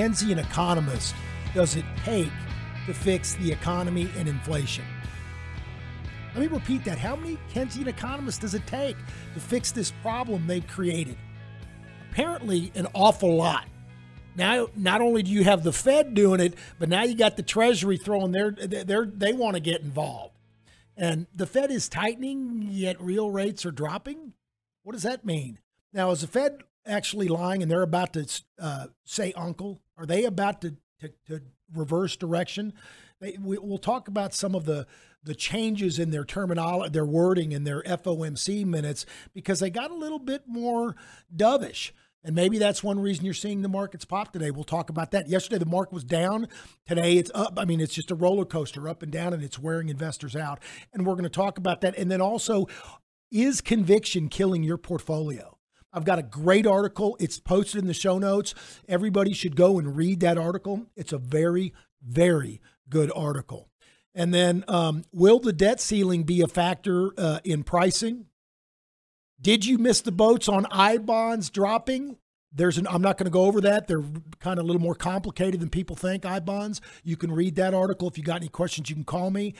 Keynesian economist does it take to fix the economy and inflation? Let me repeat that. How many Keynesian economists does it take to fix this problem they've created? Apparently, an awful lot. Now, not only do you have the Fed doing it, but now you got the Treasury throwing their, their they want to get involved. And the Fed is tightening, yet real rates are dropping. What does that mean? Now, is the Fed actually lying and they're about to uh, say uncle? Are they about to, to, to reverse direction? They, we, we'll talk about some of the, the changes in their terminology, their wording, in their FOMC minutes because they got a little bit more dovish. And maybe that's one reason you're seeing the markets pop today. We'll talk about that. Yesterday, the market was down. Today, it's up. I mean, it's just a roller coaster up and down, and it's wearing investors out. And we're going to talk about that. And then also, is conviction killing your portfolio? I've got a great article. It's posted in the show notes. Everybody should go and read that article. It's a very, very good article. And then, um, will the debt ceiling be a factor uh, in pricing? Did you miss the boats on I bonds dropping? There's an I'm not going to go over that. They're kind of a little more complicated than people think. I bonds. You can read that article. If you got any questions, you can call me.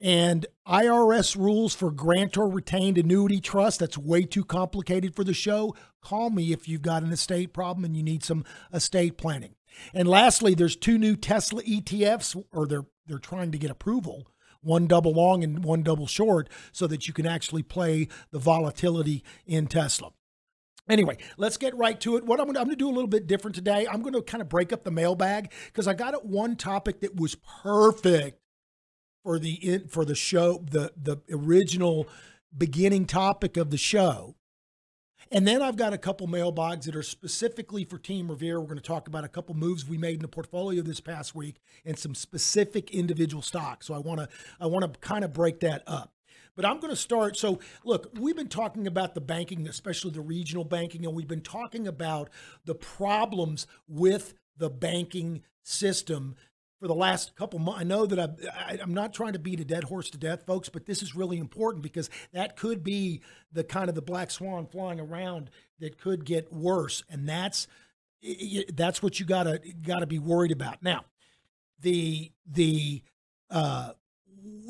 And IRS rules for grantor retained annuity trust. That's way too complicated for the show. Call me if you've got an estate problem and you need some estate planning. And lastly, there's two new Tesla ETFs, or they're they're trying to get approval one double long and one double short so that you can actually play the volatility in Tesla. Anyway, let's get right to it. What I'm going to, do a little bit different today. I'm going to kind of break up the mailbag because I got one topic that was perfect for the for the show, the the original beginning topic of the show. And then I've got a couple mailbags that are specifically for Team Revere. We're going to talk about a couple moves we made in the portfolio this past week and some specific individual stocks. So I want to I want to kind of break that up. But I'm going to start. So, look, we've been talking about the banking, especially the regional banking, and we've been talking about the problems with the banking system for the last couple months. I know that I've, I, I'm not trying to beat a dead horse to death, folks, but this is really important because that could be the kind of the black swan flying around that could get worse, and that's that's what you gotta gotta be worried about. Now, the the uh,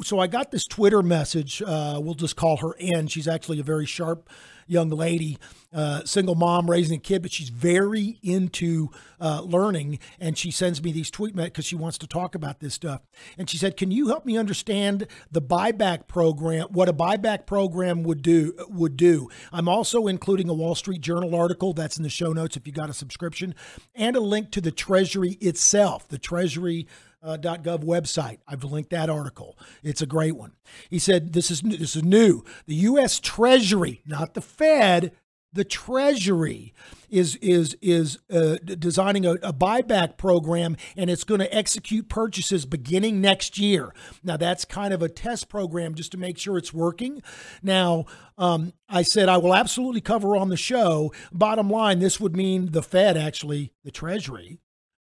so I got this Twitter message. Uh, we'll just call her Ann. She's actually a very sharp young lady, uh, single mom raising a kid, but she's very into uh, learning. And she sends me these tweet because she wants to talk about this stuff. And she said, "Can you help me understand the buyback program? What a buyback program would do would do? I'm also including a Wall Street Journal article that's in the show notes if you got a subscription, and a link to the Treasury itself, the Treasury." Uh, .gov website. I've linked that article. It's a great one. He said this is this is new. The U.S. Treasury, not the Fed, the Treasury is is is uh, designing a, a buyback program, and it's going to execute purchases beginning next year. Now that's kind of a test program just to make sure it's working. Now um, I said I will absolutely cover on the show. Bottom line, this would mean the Fed actually, the Treasury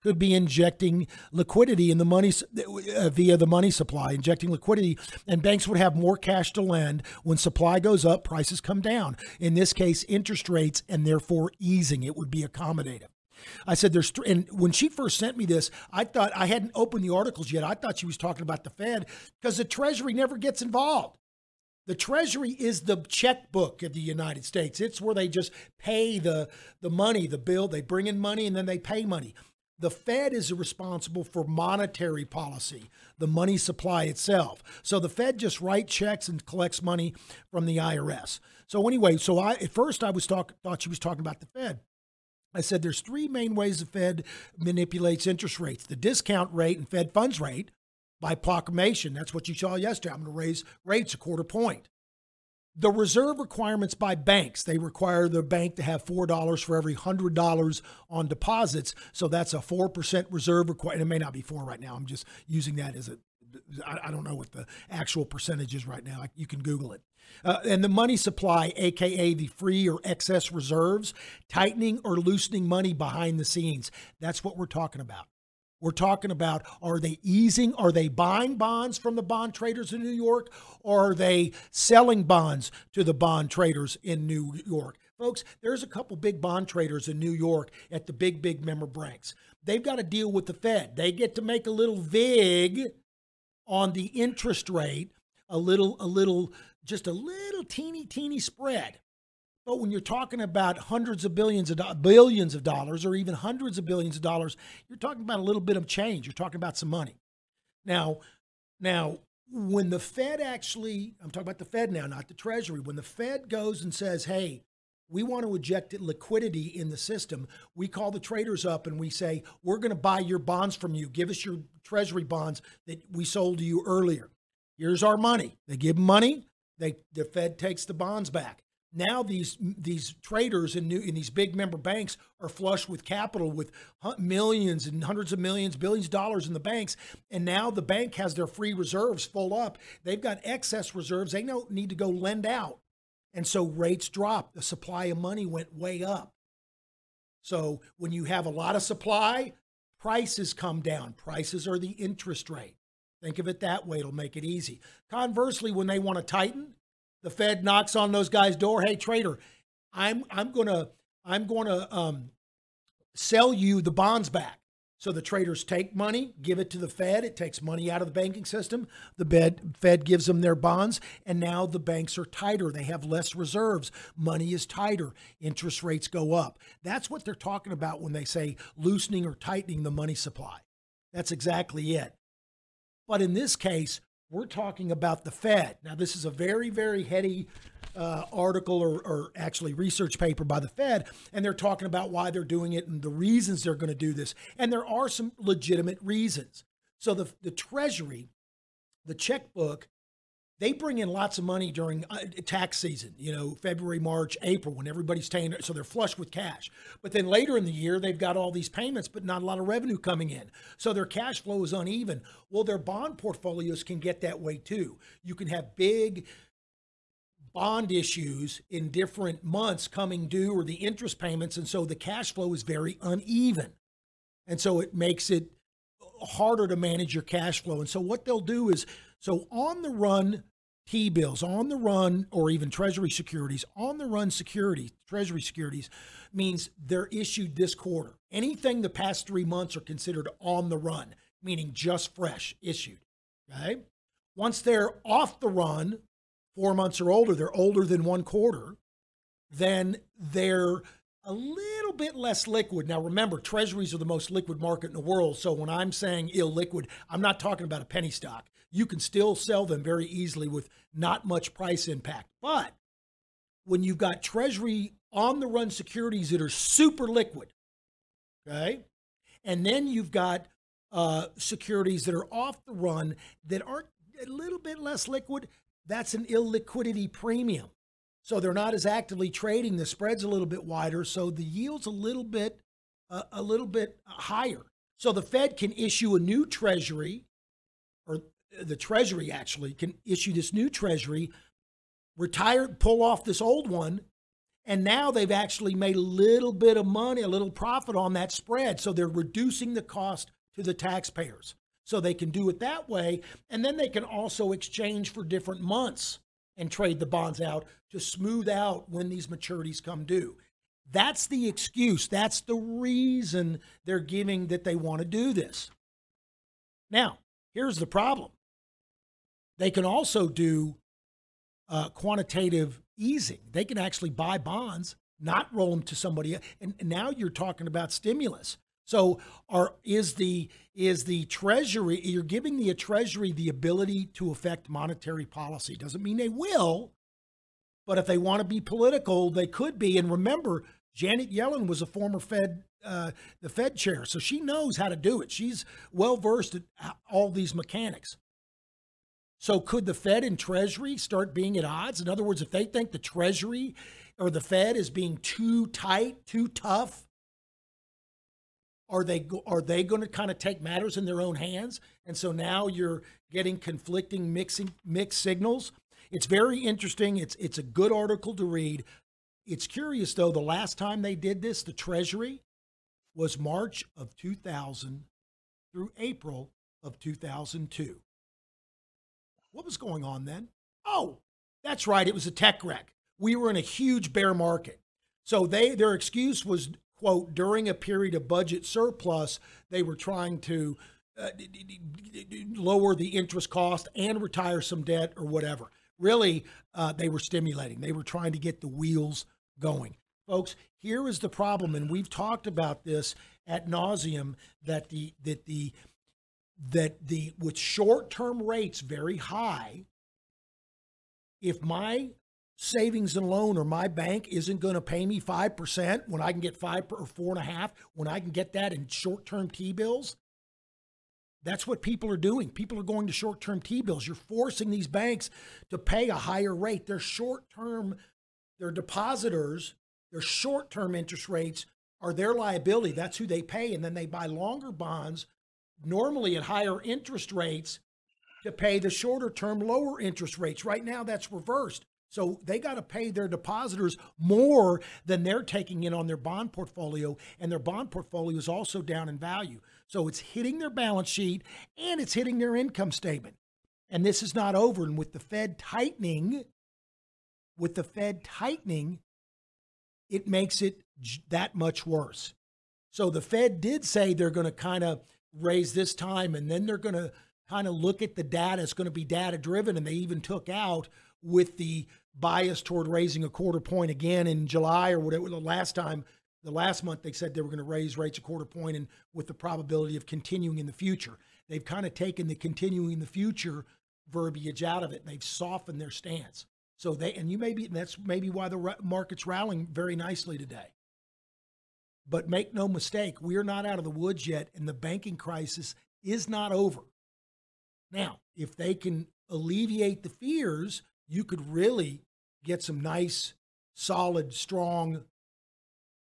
could be injecting liquidity in the money uh, via the money supply, injecting liquidity, and banks would have more cash to lend. When supply goes up, prices come down. In this case, interest rates, and therefore easing. It would be accommodative. I said, "There's," th- and when she first sent me this, I thought I hadn't opened the articles yet. I thought she was talking about the Fed because the Treasury never gets involved. The Treasury is the checkbook of the United States. It's where they just pay the, the money, the bill. They bring in money and then they pay money. The Fed is responsible for monetary policy, the money supply itself. So the Fed just writes checks and collects money from the IRS. So anyway, so I at first I was talk thought she was talking about the Fed. I said there's three main ways the Fed manipulates interest rates: the discount rate and Fed funds rate by proclamation. That's what you saw yesterday. I'm going to raise rates a quarter point. The reserve requirements by banks, they require the bank to have $4 for every $100 on deposits. So that's a 4% reserve requirement. It may not be 4 right now. I'm just using that as a, I I don't know what the actual percentage is right now. You can Google it. Uh, and the money supply, AKA the free or excess reserves, tightening or loosening money behind the scenes. That's what we're talking about. We're talking about are they easing, are they buying bonds from the bond traders in New York, or are they selling bonds to the bond traders in New York? Folks, there's a couple big bond traders in New York at the big, big member banks. They've got to deal with the Fed. They get to make a little vig on the interest rate, a little, a little, just a little teeny, teeny spread. But when you're talking about hundreds of billions of do- billions of dollars, or even hundreds of billions of dollars, you're talking about a little bit of change. You're talking about some money. Now, now, when the Fed actually, I'm talking about the Fed now, not the Treasury. When the Fed goes and says, "Hey, we want to inject liquidity in the system," we call the traders up and we say, "We're going to buy your bonds from you. Give us your Treasury bonds that we sold to you earlier. Here's our money." They give money. They the Fed takes the bonds back now these these traders in new in these big member banks are flush with capital with millions and hundreds of millions billions of dollars in the banks. And now the bank has their free reserves full up. They've got excess reserves. They don't need to go lend out. And so rates dropped. The supply of money went way up. So when you have a lot of supply prices come down. Prices are the interest rate. Think of it that way. It'll make it easy. Conversely when they want to tighten the Fed knocks on those guys' door. Hey, trader, I'm I'm gonna I'm gonna um, sell you the bonds back. So the traders take money, give it to the Fed. It takes money out of the banking system. The Fed, Fed gives them their bonds, and now the banks are tighter. They have less reserves. Money is tighter. Interest rates go up. That's what they're talking about when they say loosening or tightening the money supply. That's exactly it. But in this case, we're talking about the Fed. Now, this is a very, very heady uh, article or, or actually research paper by the Fed, and they're talking about why they're doing it and the reasons they're going to do this. And there are some legitimate reasons. So, the, the Treasury, the checkbook, they bring in lots of money during uh, tax season, you know, February, March, April, when everybody's paying, so they're flush with cash. But then later in the year, they've got all these payments, but not a lot of revenue coming in. So their cash flow is uneven. Well, their bond portfolios can get that way too. You can have big bond issues in different months coming due or the interest payments. And so the cash flow is very uneven. And so it makes it harder to manage your cash flow. And so what they'll do is so on the run T bills, on the run, or even Treasury securities, on the run securities, Treasury securities means they're issued this quarter. Anything the past three months are considered on the run, meaning just fresh issued. Okay. Once they're off the run, four months or older, they're older than one quarter, then they're a little bit less liquid. Now, remember, treasuries are the most liquid market in the world. So when I'm saying illiquid, I'm not talking about a penny stock. You can still sell them very easily with not much price impact. But when you've got treasury on the run securities that are super liquid, okay, and then you've got uh, securities that are off the run that are a little bit less liquid, that's an illiquidity premium. So they're not as actively trading. The spread's a little bit wider, so the yield's a little bit uh, a little bit higher. So the Fed can issue a new treasury, the Treasury actually can issue this new Treasury, retire, pull off this old one, and now they've actually made a little bit of money, a little profit on that spread. So they're reducing the cost to the taxpayers. So they can do it that way, and then they can also exchange for different months and trade the bonds out to smooth out when these maturities come due. That's the excuse. That's the reason they're giving that they want to do this. Now, here's the problem they can also do uh, quantitative easing. They can actually buy bonds, not roll them to somebody. And now you're talking about stimulus. So, are is the is the Treasury? You're giving the Treasury the ability to affect monetary policy. Doesn't mean they will, but if they want to be political, they could be. And remember, Janet Yellen was a former Fed, uh, the Fed chair, so she knows how to do it. She's well versed at all these mechanics. So could the Fed and Treasury start being at odds? In other words, if they think the Treasury or the Fed is being too tight, too tough, are they are they going to kind of take matters in their own hands? And so now you're getting conflicting mixing mixed signals. It's very interesting. It's it's a good article to read. It's curious though. The last time they did this, the Treasury was March of 2000 through April of 2002. What was going on then? Oh, that's right. It was a tech wreck. We were in a huge bear market. So they their excuse was quote during a period of budget surplus, they were trying to uh, lower the interest cost and retire some debt or whatever. Really, uh, they were stimulating. They were trying to get the wheels going. Folks, here is the problem, and we've talked about this at nauseum that the that the that the with short-term rates very high, if my savings and loan or my bank isn't going to pay me five percent when I can get five or four and a half when I can get that in short-term T bills, that's what people are doing. People are going to short-term T bills. You're forcing these banks to pay a higher rate. They're short-term, their depositors, their short-term interest rates are their liability. That's who they pay, and then they buy longer bonds, normally at higher interest rates, to pay the shorter-term lower interest rates. Right now, that's reversed. So they got to pay their depositors more than they're taking in on their bond portfolio, and their bond portfolio is also down in value. So it's hitting their balance sheet and it's hitting their income statement. And this is not over. And with the Fed tightening, with the Fed tightening, it makes it that much worse. So the Fed did say they're going to kind of raise this time and then they're going to kind of look at the data. It's going to be data driven. And they even took out with the bias toward raising a quarter point again in July or whatever the last time. The last month they said they were going to raise rates a quarter point and with the probability of continuing in the future. They've kind of taken the continuing in the future verbiage out of it. They've softened their stance. So they and you maybe that's maybe why the market's rallying very nicely today. But make no mistake, we are not out of the woods yet, and the banking crisis is not over. Now, if they can alleviate the fears, you could really get some nice, solid, strong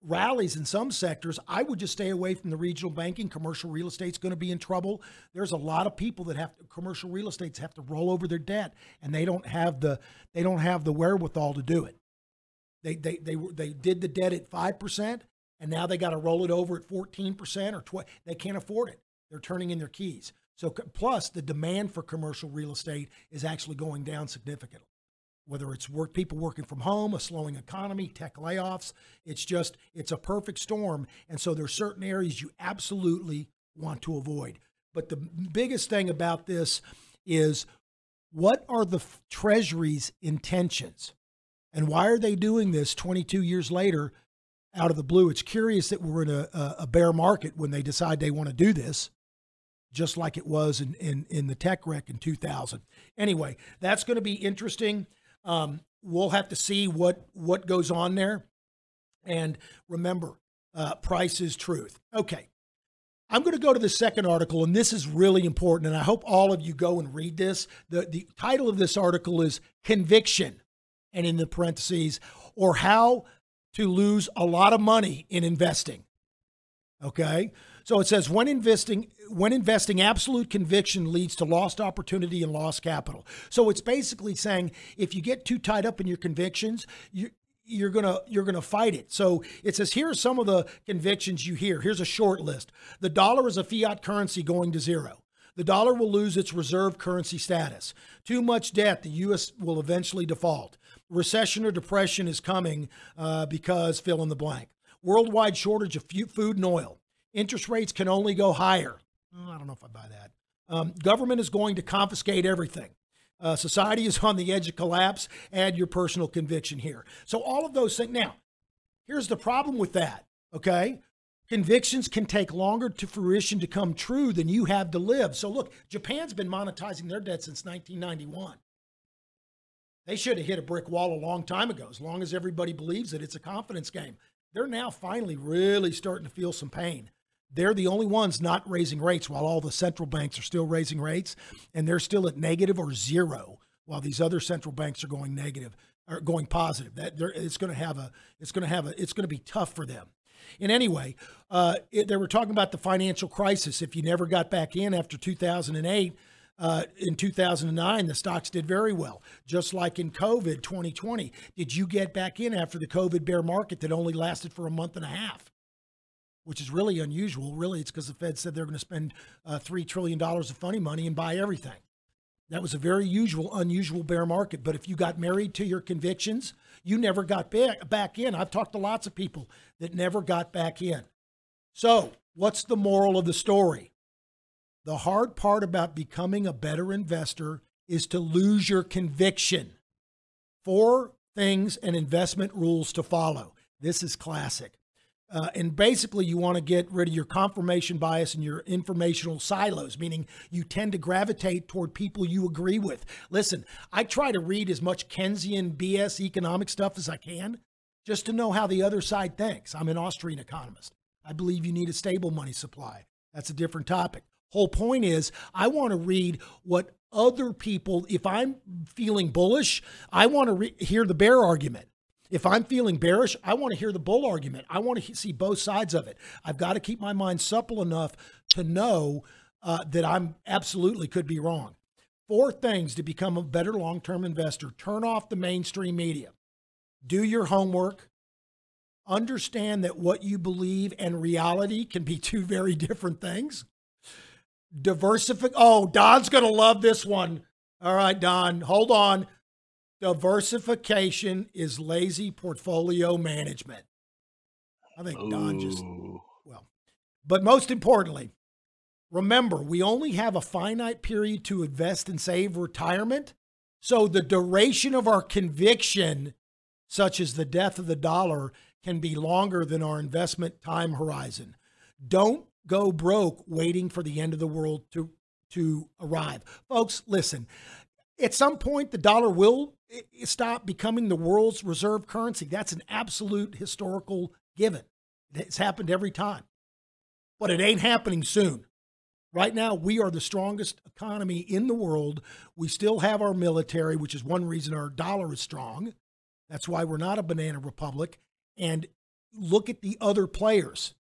rallies in some sectors. I would just stay away from the regional banking. Commercial real estate's going to be in trouble. There's a lot of people that have commercial real estates have to roll over their debt, and they don't have the they don't have the wherewithal to do it. They they they they did the debt at five percent, and now they got to roll it over at fourteen percent or twenty. They can't afford it. They're turning in their keys. So plus the demand for commercial real estate is actually going down significantly. Whether it's work people working from home, a slowing economy, tech layoffs, it's just it's a perfect storm. And so there's certain areas you absolutely want to avoid. But the biggest thing about this is what are the Treasury's intentions? And why are they doing this 22 years later out of the blue? It's curious that we're in a, a, bear market when they decide they want to do this, just like it was in, in, in the tech wreck in 2000. Anyway, that's going to be interesting. Um, we'll have to see what, what goes on there. And remember, uh, price is truth. Okay. I'm going to go to the second article, and this is really important. And I hope all of you go and read this. The, the title of this article is Conviction, and in the parentheses, or how to lose a lot of money in investing. Okay. So it says when investing when investing absolute conviction leads to lost opportunity and lost capital. So it's basically saying if you get too tied up in your convictions, you you're gonna you're gonna fight it. So it says here are some of the convictions you hear. Here's a short list. The dollar is a fiat currency going to zero. The dollar will lose its reserve currency status. Too much debt, the U.S. will eventually default. Recession or depression is coming uh, because fill in the blank. Worldwide shortage of food and oil. Interest rates can only go higher. Mm, I don't know if I buy that. Um, government is going to confiscate everything. Uh, society is on the edge of collapse. Add your personal conviction here. So, all of those things. Now, here's the problem with that, okay? Convictions can take longer to fruition to come true than you have to live. So, look, Japan's been monetizing their debt since 1991. They should have hit a brick wall a long time ago. As long as everybody believes that it's a confidence game. They're now finally really starting to feel some pain. They're the only ones not raising rates while all the central banks are still raising rates, and they're still at negative or zero while these other central banks are going negative or going positive. That it's going to have a it's going to have a it's going to be tough for them. And anyway, uh, they were talking about the financial crisis. If you never got back in after 2008, uh, in 2009, the stocks did very well, just like in COVID 2020. Did you get back in after the COVID bear market that only lasted for a month and a half? Which is really unusual. Really, it's because the Fed said they're going to spend uh, $3 trillion of funny money and buy everything. That was a very usual, unusual bear market. But if you got married to your convictions, you never got back, back in. I've talked to lots of people that never got back in. So, what's the moral of the story? The hard part about becoming a better investor is to lose your conviction. Four things and investment rules to follow. This is classic. Uh, and basically, you want to get rid of your confirmation bias and your informational silos, meaning you tend to gravitate toward people you agree with. Listen, I try to read as much Keynesian BS economic stuff as I can just to know how the other side thinks. I'm an Austrian economist. I believe you need a stable money supply. That's a different topic. Whole point is, I want to read what other people, if I'm feeling bullish, I want to re- hear the bear argument. If I'm feeling bearish, I want to hear the bull argument. I want to he- see both sides of it. I've got to keep my mind supple enough to know uh, that I'm absolutely could be wrong. Four things to become a better long term investor turn off the mainstream media, do your homework, understand that what you believe and reality can be two very different things. Diversify. Oh, Don's going to love this one. All right, Don, hold on. Diversification is lazy portfolio management. I think Don just, well, but most importantly, remember, we only have a finite period to invest and save retirement. So the duration of our conviction, such as the death of the dollar, can be longer than our investment time horizon. Don't go broke waiting for the end of the world to to arrive. Folks, listen. At some point the dollar will i- i- stop becoming the world's reserve currency. That's an absolute historical given. It's happened every time. But it ain't happening soon. Right now, we are the strongest economy in the world. We still have our military, which is one reason our dollar is strong. That's why we're not a banana republic. And look at the other players.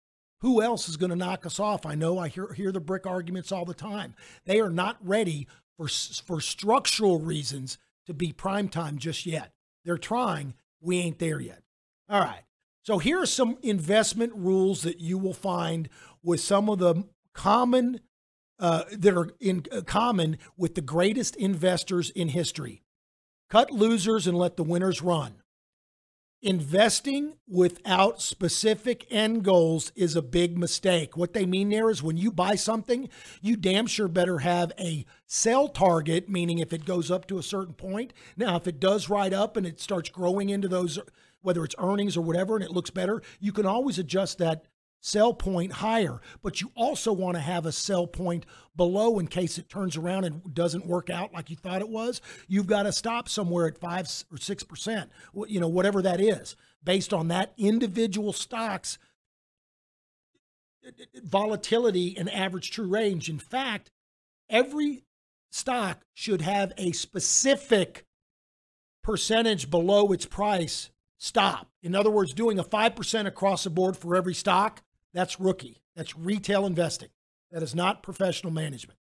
Who else is going to knock us off? I know I hear, hear the BRIC arguments all the time. They are not ready for, for structural reasons to be prime time just yet. They're trying. We ain't there yet. All right. So here are some investment rules that you will find with some of the common uh, that are in uh, common with the greatest investors in history. Cut losers and let the winners run. Investing without specific end goals is a big mistake. What they mean there is when you buy something, you damn sure better have a sell target, meaning if it goes up to a certain point. Now, if it does ride up and it starts growing into those, whether it's earnings or whatever, and it looks better, you can always adjust that sell point higher, but you also want to have a sell point below in case it turns around and doesn't work out like you thought it was. You've got to stop somewhere at five or six percent, you know, whatever that is, based on that individual stock's volatility and average true range. In fact, every stock should have a specific percentage below its price stop. In other words, doing a 5% across the board for every stock, that's rookie. That's retail investing. That is not professional management.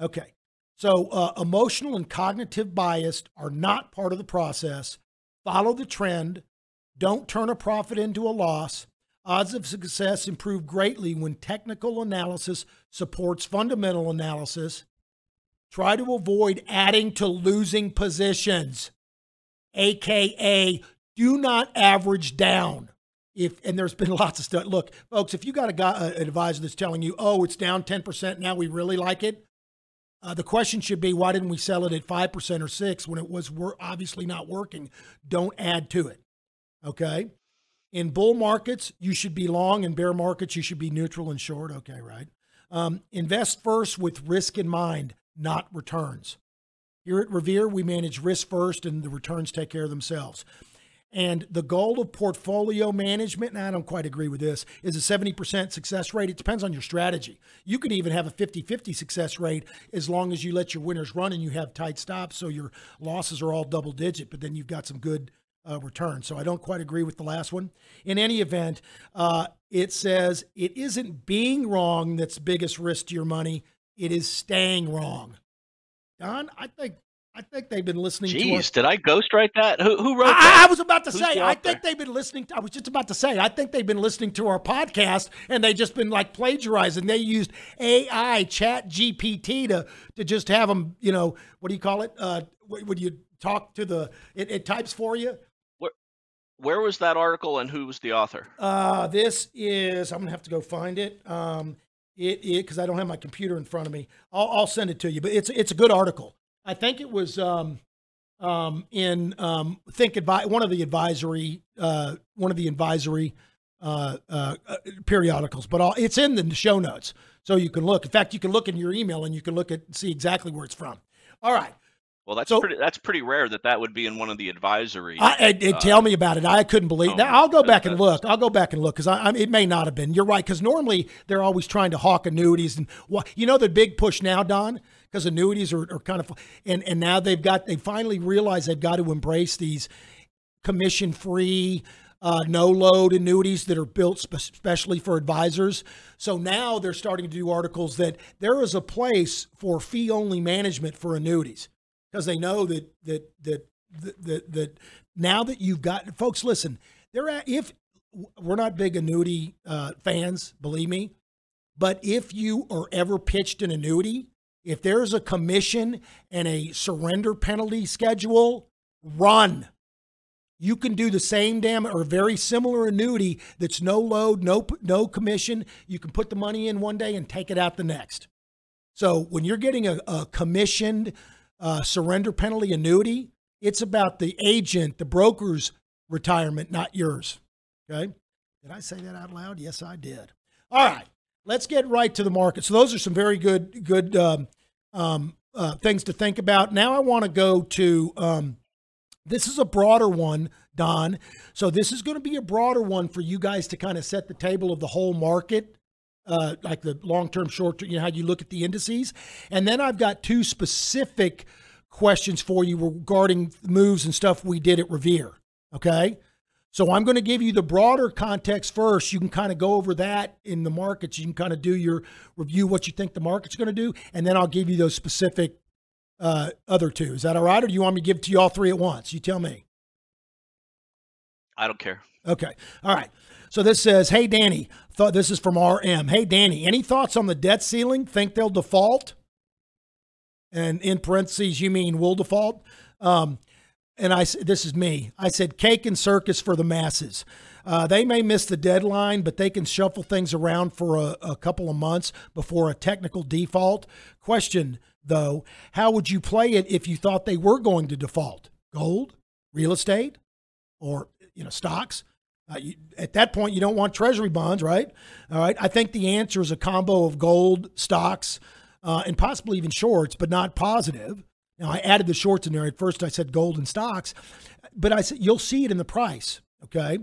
Okay. So, uh, emotional and cognitive bias are not part of the process. Follow the trend. Don't turn a profit into a loss. Odds of success improve greatly when technical analysis supports fundamental analysis. Try to avoid adding to losing positions, aka do not average down. If and there's been lots of stuff. Look, folks, if you got a guy, an advisor that's telling you, "Oh, it's down 10%, now we really like it," Uh, the question should be why didn't we sell it at 5% or 6 when it was wor- obviously not working? Don't add to it. Okay? In bull markets, you should be long. In bear markets, you should be neutral and short. Okay, right? Um, invest first with risk in mind, not returns. Here at Revere, we manage risk first and the returns take care of themselves. And the goal of portfolio management, and I don't quite agree with this, is a 70% success rate. It depends on your strategy. You can even have a 50 50 success rate as long as you let your winners run and you have tight stops, so your losses are all double digit, but then you've got some good uh, return. So I don't quite agree with the last one. In any event, uh, it says it isn't being wrong that's biggest risk to your money, it is staying wrong. Don, I think. I think they've been listening to us. Jeez, did I ghostwrite that? Who, who wrote I, I was about to Who's say, I think they've been listening. I was just about to say, I think they've been listening to our podcast and they just been like plagiarizing. They used AI, Chat GPT to to just have them. You know, what do you call it? Uh, wh- when you talk to the, it, it types for you. Where was that article and who was the author? Uh, this is. I'm gonna have to go find it. Um, it it because I don't have my computer in front of me. I'll, I'll send it to you. But it's it's a good article. I think it was um, um, in um, think advi- one of the advisory uh, one of the advisory uh, uh, periodicals. But I'll, it's in the show notes, so you can look. In fact, you can look in your email and you can look at see exactly where it's from. All right. Well, that's So- pretty. That's pretty rare that that would be in one of the advisory. I, it, it- uh, tell me about it. I couldn't believe oh, that. I'll go back and look. I'll go back and look because I, I, it may not have been. You're right because normally they're always trying to hawk annuities and wha- you know the big push now, Don, because annuities are, are kind of and and now they've got they finally realize they've got to embrace these commission free. Uh, no load annuities that are built spe- specially for advisors. So now they're starting to do articles that there is a place for fee only management for annuities because they know that that that that, that, now that you've got folks listen at, if we're not big annuity uh, fans believe me but if you are ever pitched an annuity if there's a commission and a surrender penalty schedule run you can do the same damn or very similar annuity that's no load no no commission you can put the money in one day and take it out the next so when you're getting a, a commissioned uh, surrender penalty annuity, it's about the agent, the broker's retirement, not yours. Okay. Did I say that out loud? Yes, I did. All right. Let's get right to the market. So those are some very good, good um, um, uh, things to think about. Now I want to go to um, this is a broader one, Don. So this is going to be a broader one for you guys to kind of set the table of the whole market uh, like the long term, short term, you know, how you look at the indices. And then I've got two specific questions for you regarding moves and stuff we did at Revere. Okay. So I'm going to give you the broader context first. You can kind of go over that in the markets. You can kind of do your review, what you think the market's going to do. And then I'll give you those specific uh, other two. Is that all right? Or do you want me to give it to you all three at once? You tell me. I don't care. Okay. All right. So this says, "Hey Danny, thought this is from RM. Hey Danny, any thoughts on the debt ceiling? Think they'll default?" And in parentheses, you mean will default? Um, and I, this is me. I said, "Cake and circus for the masses." Uh, they may miss the deadline, but they can shuffle things around for a, a couple of months before a technical default. Question though, how would you play it if you thought they were going to default? Gold, real estate, or you know stocks. Uh, you, at that point, you don't want treasury bonds, right? All right. I think the answer is a combo of gold, stocks, uh, and possibly even shorts, but not positive. Now, I added the shorts in there. At first, I said gold and stocks, but I said you'll see it in the price. Okay.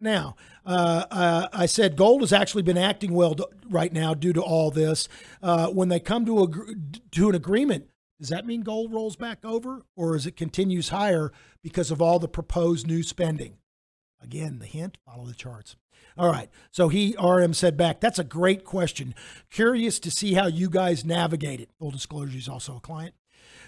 Now, uh, uh, I said gold has actually been acting well d- right now due to all this. Uh, when they come to a to an agreement, does that mean gold rolls back over, or is it continues higher because of all the proposed new spending? Again, the hint, follow the charts. All right. So he, RM, said back, that's a great question. Curious to see how you guys navigate it. Full disclosure, he's also a client.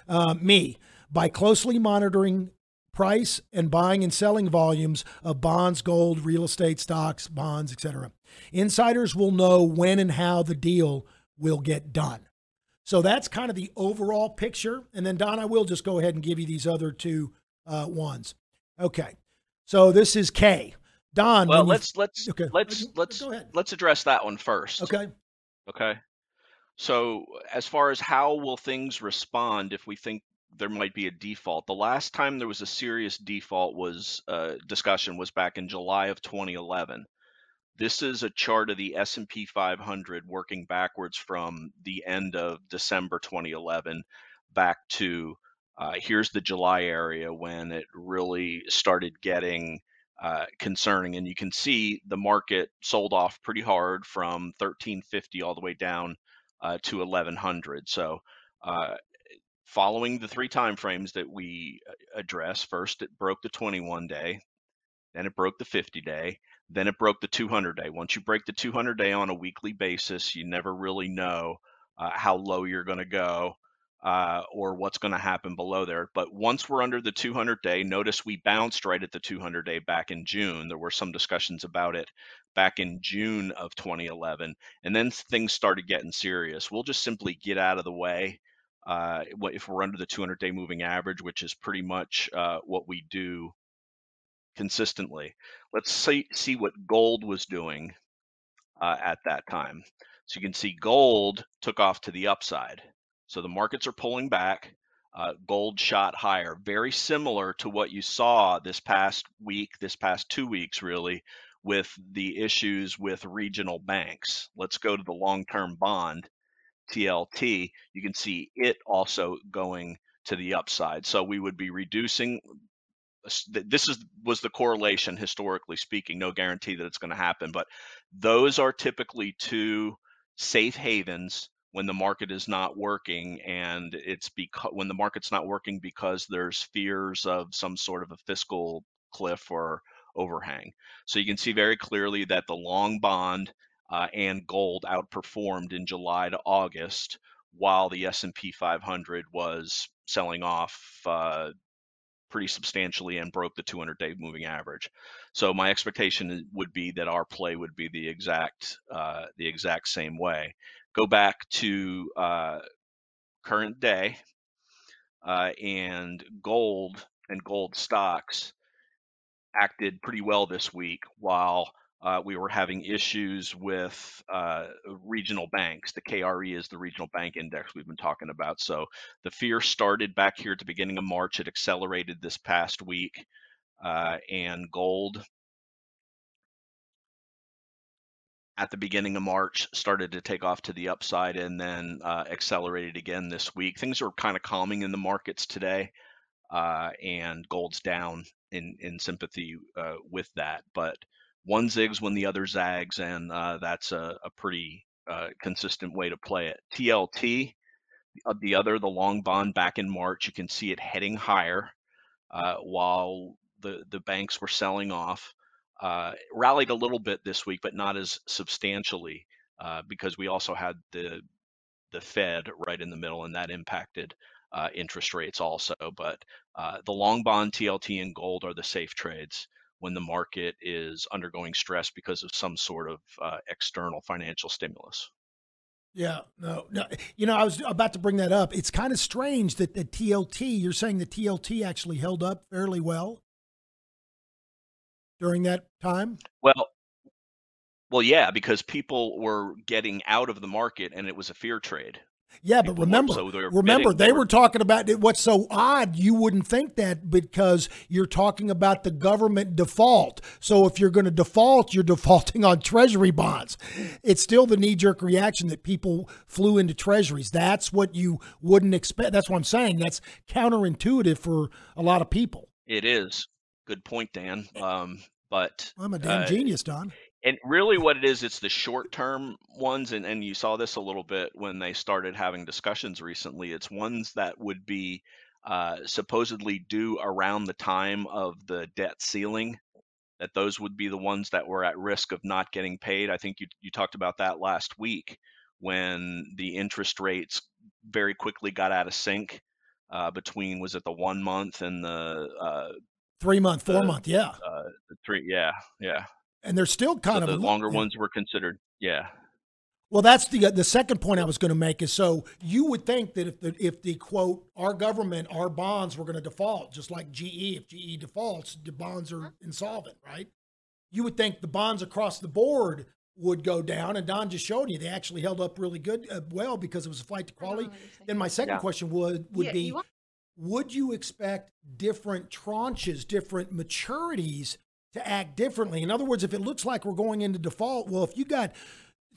Uh, me, by closely monitoring price and buying and selling volumes of bonds, gold, real estate, stocks, bonds, etc. Insiders will know when and how the deal will get done. So that's kind of the overall picture. And then, Don, I will just go ahead and give you these other two uh, ones. Okay. So this is K. Don. Well, let's let's Okay. let's let's let's address that one first. Okay. Okay. So, as far as how will things respond if we think there might be a default, the last time there was a serious default was uh, discussion was back in July of 2011. This is a chart of the S&P 500 working backwards from the end of December 2011 back to uh, here's the July area when it really started getting uh, concerning, and you can see the market sold off pretty hard from 1350 all the way down uh, to 1100. So, uh, following the three time frames that we uh, address, first it broke the 21 day, then it broke the 50 day, then it broke the 200 day. Once you break the 200 day on a weekly basis, you never really know uh, how low you're going to go uh, or what's going to happen below there. But once we're under the 200 day, notice we bounced right at the 200 day back in June. There were some discussions about it back in June of 2011. And then things started getting serious. We'll just simply get out of the way. Uh, if we're under the 200 day moving average, which is pretty much uh, what we do consistently. Let's see, see what gold was doing uh, at that time. So you can see gold took off to the upside. So the markets are pulling back. Uh, gold shot higher, very similar to what you saw this past week, this past two weeks, really, with the issues with regional banks. Let's go to the long term bond, TLT. You can see it also going to the upside. So we would be reducing this is was the correlation historically speaking no guarantee that it's going to happen but those are typically two safe havens when the market is not working and it's because when the market's not working because there's fears of some sort of a fiscal cliff or overhang. So you can see very clearly that the long bond uh, and gold outperformed in july to august while the s&p 500 was selling off uh, pretty substantially and broke the 200 day moving average. So my expectation would be that our play would be the exact uh, the exact same way go back to uh, current day uh, and gold and gold stocks acted pretty well this week while uh, we were having issues with uh, regional banks. The KRE is the regional bank index we've been talking about. So the fear started back here at the beginning of March. It accelerated this past week. Uh, and gold at the beginning of March started to take off to the upside and then uh, accelerated again this week. Things are kind of calming in the markets today, uh, and gold's down in in sympathy uh, with that. But one zigs when the other zags, and uh, that's a, a pretty uh, consistent way to play it. TLT, uh, the other, the long bond back in March, you can see it heading higher while the the banks were selling off uh, rallied a little bit this week, but not as substantially uh, because we also had the the Fed right in the middle, and that impacted uh, interest rates also. But uh, the long bond, TLT, and gold are the safe trades when the market is undergoing stress because of some sort of uh, external financial stimulus. Yeah, no, no. You know, I was about to bring that up. It's kind of strange that the TLT, you're saying the TLT actually held up fairly well during that time? Well, well, yeah, because people were getting out of the market, and it was a fear trade. Yeah, but remember, so they remember bidding, they, were, were talking about it. What's so odd? You wouldn't think that because you're talking about the government default. So if you're going to default, you're defaulting on Treasury bonds. It's still the knee-jerk reaction that people flew into Treasuries. That's what you wouldn't expect. That's what I'm saying. That's counterintuitive for a lot of people. It is. Good point, Dan. Um, but I'm a damn uh, genius, Don. And really, what it is, it's the short term ones, and, and you saw this a little bit when they started having discussions recently. It's ones that would be uh, supposedly due around the time of the debt ceiling. That those would be the ones that were at risk of not getting paid. I think you you talked about that last week when the interest rates very quickly got out of sync uh, between was it the one month and the uh, Three month, four the, month, yeah. Uh, three, yeah, yeah. And they're still kind so of the longer yeah. ones were considered, yeah. Well, that's the the second point I was going to make is so you would think that if the if the quote our government our bonds were going to default just like GE if GE defaults the bonds are insolvent right you would think the bonds across the board would go down, and Don just showed you they actually held up really good, uh, well, because it was a flight to quality. Then my second Yeah. question would would Yeah, be, would you expect different tranches, different maturities to act differently? In other words, if it looks like we're going into default, well, if you got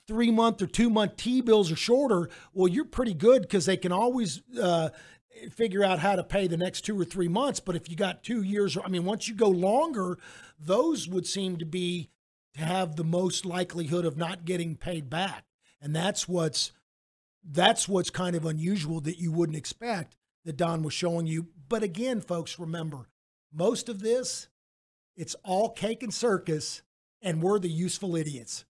three month or two month T bills or shorter, well, you're pretty good because they can always uh, figure out how to pay the next two or three months. But if you got two years, I mean, once you go longer, those would seem to be to have the most likelihood of not getting paid back, and that's what's that's what's kind of unusual that you wouldn't expect that Don was showing you. But again, folks, remember, most of this, it's all cake and circus, and we're the useful idiots.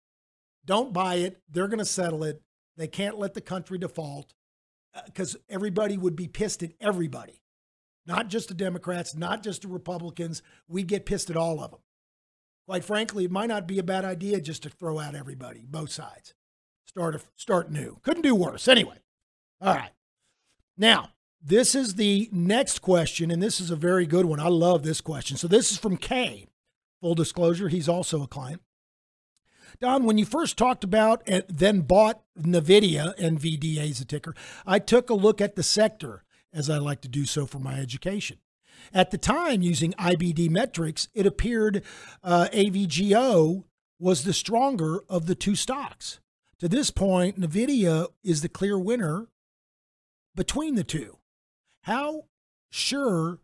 Don't buy it. They're going to settle it. They can't let the country default uh, because everybody would be pissed at everybody, not just the Democrats, not just the Republicans. We'd get pissed at all of them. Quite frankly, it might not be a bad idea just to throw out everybody, both sides. Start a, start new. Couldn't do worse. Anyway, all right. Now, this is the next question, and this is a very good one. I love this question. So this is from Kay. Full disclosure, he's also a client. Don, when you first talked about and then bought NVIDIA, NVDA is a ticker, I took a look at the sector, as I like to do so for my education. At the time, using IBD metrics, it appeared uh, AVGO was the stronger of the two stocks. To this point, NVIDIA is the clear winner between the two. How sure,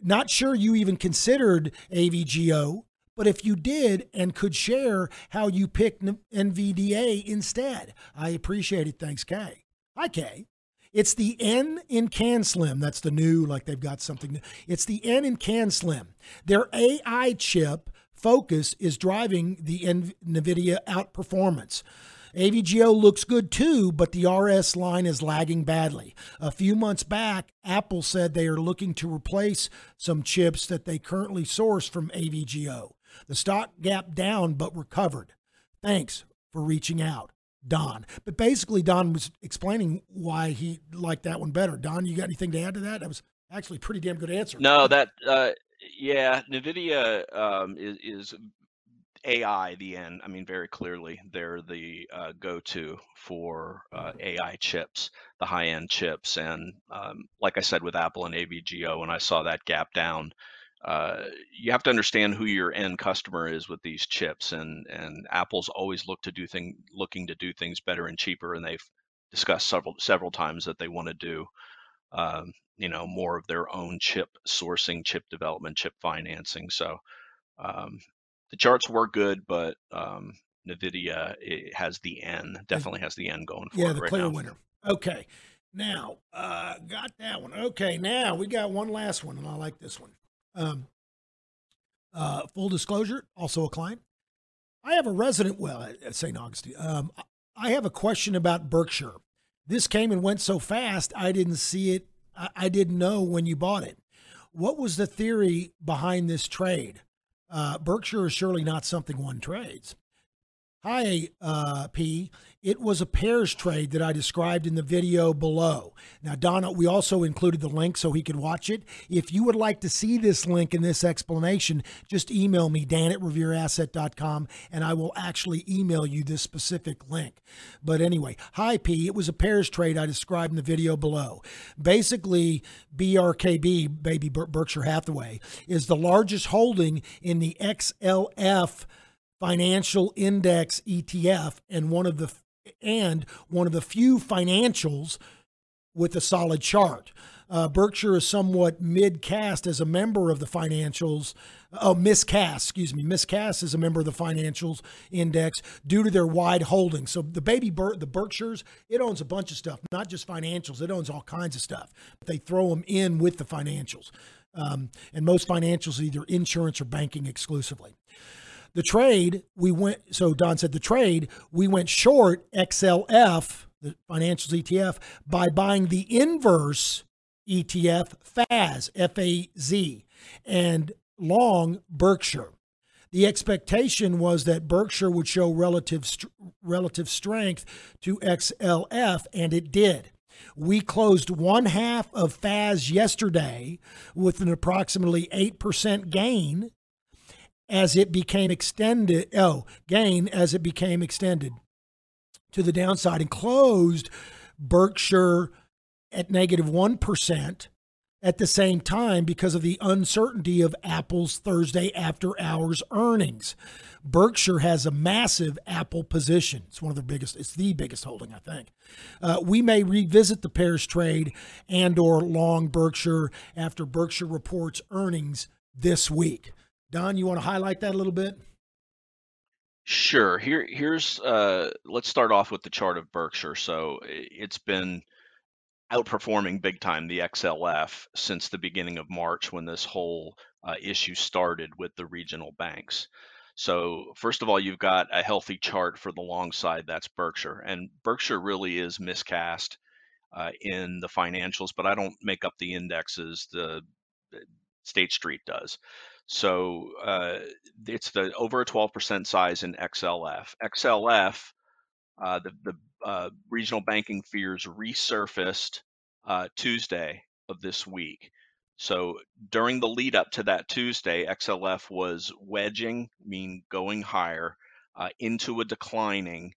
not sure you even considered AVGO, but if you did and could share how you picked NVDA instead, I appreciate it. Thanks, Kay. Hi, Kay. It's the N in CanSlim. That's the new, like they've got something new. It's the N in CanSlim. Their AI chip focus is driving the NVIDIA outperformance. AVGO looks good too, but the RS line is lagging badly. A few months back, Apple said they are looking to replace some chips that they currently source from AVGO. The stock gap down but recovered. Thanks for reaching out, Don. But basically, Don was explaining why he liked that one better. Don, you got anything to add to that? That was actually a pretty damn good answer. No, that uh, yeah, Nvidia um, is, is AI the end. I mean, very clearly, they're the uh, go-to for uh, AI chips, the high-end chips, and um, like I said with Apple and AVGO, when I saw that gap down, uh, you have to understand who your end customer is with these chips, and and Apple's always look to do thing looking to do things better and cheaper, and they've discussed several several times that they want to do um, you know more of their own chip sourcing, chip development, chip financing. So um, the charts were good, but um, Nvidia it has the N, definitely has the N going for yeah, it the right clear now. winner. Okay. Now, uh, got that one. Okay, now we got one last one, and I like this one. Um, uh, full disclosure, also a client. I have a resident, well, at at St. Augustine. Um, I have a question about Berkshire. This came and went so fast, I didn't see it. I, I didn't know when you bought it. What was the theory behind this trade? Uh, Berkshire is surely not something one trades. Hi, uh, P. It was a pairs trade that I described in the video below. Now, Donna, we also included the link so he could watch it. If you would like to see this link and this explanation, just email me, dan at revereasset.com, and I will actually email you this specific link. But anyway, hi, P. It was a pairs trade I described in the video below. Basically, BRKB, baby Ber- Berkshire Hathaway, is the largest holding in the XLF financial index ETF and one of the and one of the few financials with a solid chart. Uh, Berkshire is somewhat mid-cast as a member of the financials. Oh, miscast, excuse me. Miscast is a member of the financials index due to their wide holdings. So the baby Ber- the Berkshires, it owns a bunch of stuff, not just financials. It owns all kinds of stuff. But they throw them in with the financials, um, and most financials either insurance or banking exclusively. The trade, we went, so Don said the trade, we went short XLF, the financials ETF, by buying the inverse ETF, FAZ, F A Z, and long Berkshire. The expectation was that Berkshire would show relative str- relative strength to XLF, and it did. We closed one half of FAZ yesterday with an approximately 8% gain as it became extended. Oh, gain as it became extended to the downside and closed Berkshire at negative 1 at the same time because of the uncertainty of Apple's Thursday after hours earnings. Berkshire has a massive Apple position. It's one of their biggest, it's the biggest holding, I think. Uh, we may revisit the pairs trade and or long Berkshire after Berkshire reports earnings this week. Don, you want to highlight that a little bit? Sure. Here, here's uh, let's start off with the chart of Berkshire. So it's been outperforming big time the XLF since the beginning of March when this whole uh, issue started with the regional banks. So first of all, you've got a healthy chart for the long side. That's Berkshire, and Berkshire really is miscast uh, in the financials. But I don't make up the indexes. The State Street does. So uh, it's the over a 12% size in XLF. XLF, uh, the, the uh, regional banking fears resurfaced uh, Tuesday of this week. So during the lead up to that Tuesday, XLF was wedging, mean going higher, uh, into a declining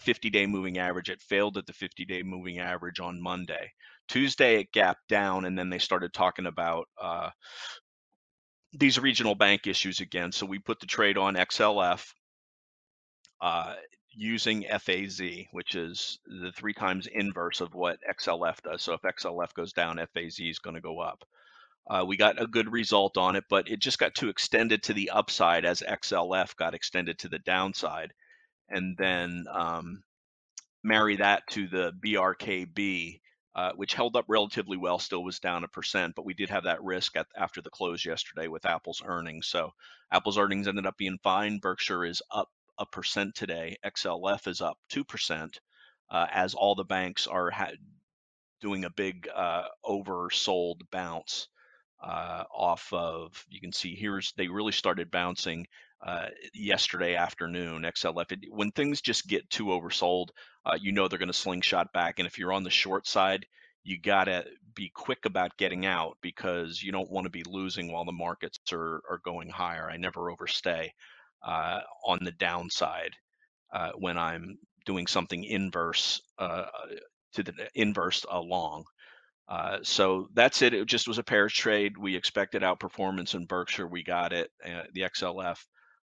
50 day moving average. It failed at the 50 day moving average on Monday. Tuesday, it gapped down, and then they started talking about uh, these regional bank issues again. So we put the trade on XLF uh, using FAZ, which is the three times inverse of what XLF does. So if XLF goes down, FAZ is going to go up. Uh, we got a good result on it, but it just got too extended to the upside as XLF got extended to the downside. And then um, marry that to the BRKB, uh, which held up relatively well, still was down a percent, but we did have that risk at, after the close yesterday with Apple's earnings. So Apple's earnings ended up being fine. Berkshire is up a percent today. XLF is up two percent, uh, as all the banks are ha- doing a big uh, oversold bounce uh, off of. You can see here's they really started bouncing uh, yesterday afternoon. XLF it, when things just get too oversold, uh, you know they're going to slingshot back. And if you're on the short side, you gotta be quick about getting out because you don't want to be losing while the markets are are going higher. I never overstay uh, on the downside uh, when I'm doing something inverse uh, to the inverse along. Uh, so that's it. It just was a pairs trade. We expected outperformance in Berkshire. We got it. Uh, the XLF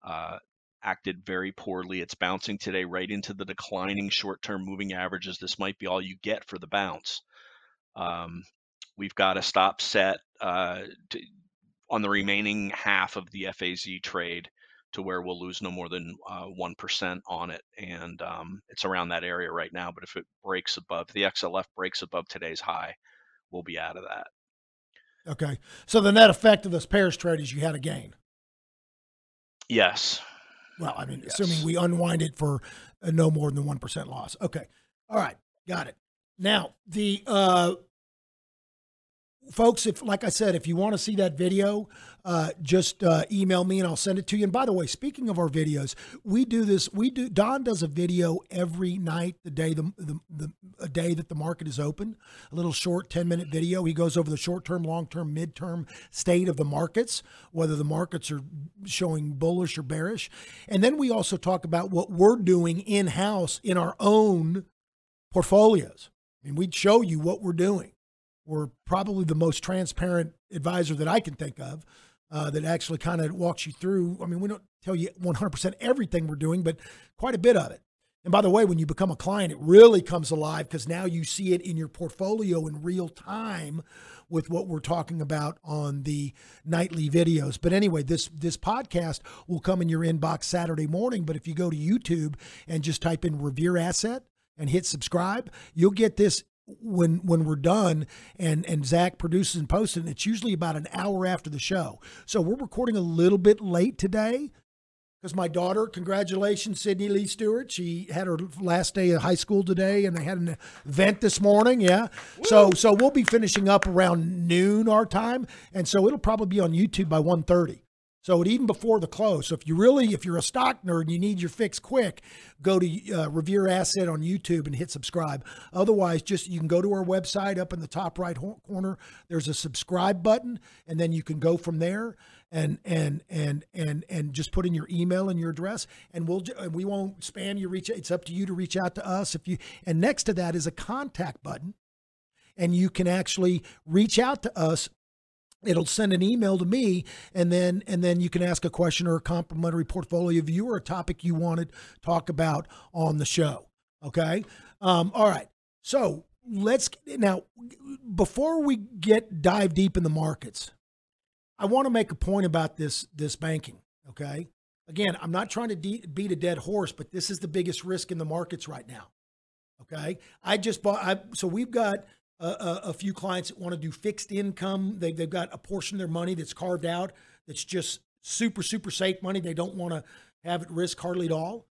uh, acted very poorly. It's bouncing today right into the declining short-term moving averages. This might be all you get for the bounce. Um, we've got a stop set uh, to, on the remaining half of the FAZ trade to where we'll lose no more than uh, 1% on it. And um, it's around that area right now. But if it breaks above, the XLF breaks above today's high, we'll be out of that. Okay. So the net effect of this pairs trade is you had a gain. Yes. Well, I mean, Yes. assuming we unwind it for uh, no more than 1% loss. Okay. All right. Got it. Now, the uh, folks, if like I said, if you want to see that video, uh, just uh, email me and I'll send it to you. And by the way, speaking of our videos, we do this. We do. Don does a video every night, the day the the, the a day that the market is open. A little short, ten minute video. He goes over the short term, long term, mid term state of the markets, whether the markets are showing bullish or bearish, and then we also talk about what we're doing in house in our own portfolios. I mean, we'd show you what we're doing. We're probably the most transparent advisor that I can think of uh, that actually kind of walks you through. I mean, we don't tell you 100% everything we're doing, but quite a bit of it. And by the way, when you become a client, it really comes alive because now you see it in your portfolio in real time with what we're talking about on the nightly videos. But anyway, this this podcast will come in your inbox Saturday morning. But if you go to YouTube and just type in Revere Asset and hit subscribe, you'll get this when when we're done and and Zach produces and posts it. It's usually about an hour after the show. So we're recording a little bit late today because my daughter, congratulations, Sydney Lee Stewart. She had her last day of high school today, and they had an event this morning. Yeah, so so we'll be finishing up around noon our time, and so it'll probably be on YouTube by 1.30. So even before the close. So if you really, if you're a stock nerd and you need your fix quick, go to uh, Revere Asset on YouTube and hit subscribe. Otherwise, just you can go to our website up in the top right corner. There's a subscribe button, and then you can go from there and and and and and just put in your email and your address, and we'll we won't spam you. Reach it's up to you to reach out to us if you. And next to that is a contact button, and you can actually reach out to us it'll send an email to me and then and then you can ask a question or a complimentary portfolio view or a topic you want to talk about on the show okay um, all right so let's now before we get dive deep in the markets i want to make a point about this this banking okay again i'm not trying to de- beat a dead horse but this is the biggest risk in the markets right now Okay. I just bought, I, so we've got a, a, few clients that want to do fixed income. They, they've got a portion of their money that's carved out that's just super, super safe money. They don't want to have at risk hardly at all.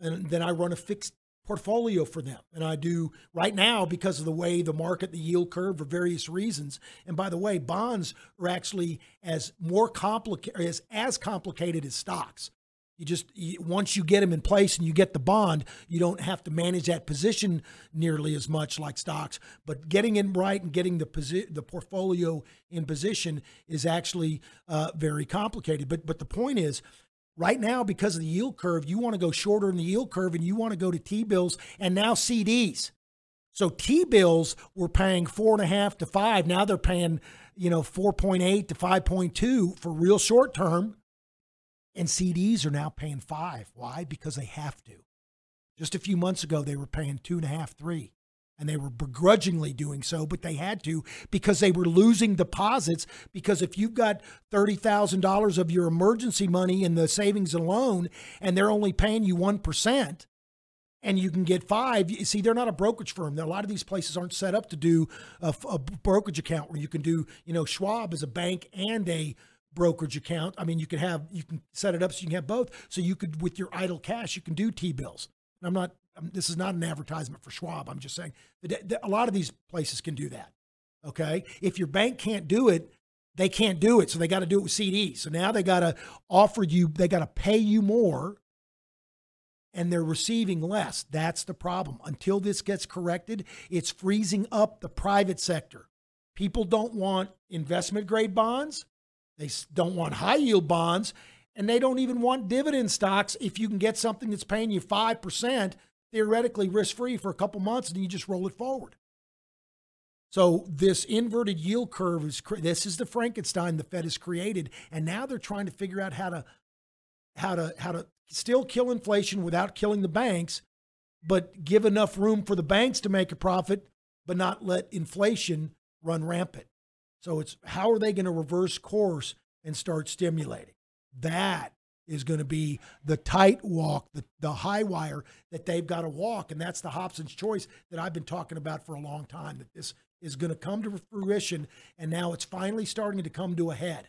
And then I run a fixed portfolio for them. And I do right now because of the way the market, the yield curve for various reasons. And by the way, bonds are actually as more complicated, as, as complicated as stocks. You just you, once you get them in place and you get the bond, you don't have to manage that position nearly as much like stocks. But getting it right and getting the posi- the portfolio in position is actually uh, very complicated. But but the point is, right now because of the yield curve, you want to go shorter in the yield curve and you want to go to T bills and now CDs. So T bills were paying four and a half to five. Now they're paying you know four point eight to five point two for real short term. And CDs are now paying five. Why? Because they have to. Just a few months ago, they were paying two and a half, three. And they were begrudgingly doing so, but they had to because they were losing deposits. Because if you've got $30,000 of your emergency money in the savings and loan and they're only paying you 1%, and you can get five. You see, they're not a brokerage firm. A lot of these places aren't set up to do a, a brokerage account where you can do, you know, Schwab is a bank and a brokerage account. I mean, you can have you can set it up so you can have both. So you could with your idle cash, you can do T bills. And I'm not. I'm, this is not an advertisement for Schwab. I'm just saying that a lot of these places can do that. Okay, if your bank can't do it, they can't do it. So they got to do it with CDs. So now they got to offer you. They got to pay you more. And they're receiving less. That's the problem. Until this gets corrected, it's freezing up the private sector. People don't want investment grade bonds. They don't want high yield bonds, and they don't even want dividend stocks if you can get something that's paying you 5% theoretically risk free for a couple months and you just roll it forward. So this inverted yield curve is this is the Frankenstein the Fed has created and now they're trying to figure out how to how to how to still kill inflation without killing the banks but give enough room for the banks to make a profit but not let inflation run rampant. So it's how are they going to reverse course and start stimulating? That is going to be the tight walk, the, the high wire that they've got to walk. And that's the Hobson's choice that I've been talking about for a long time, that this is going to come to fruition. And now it's finally starting to come to a head.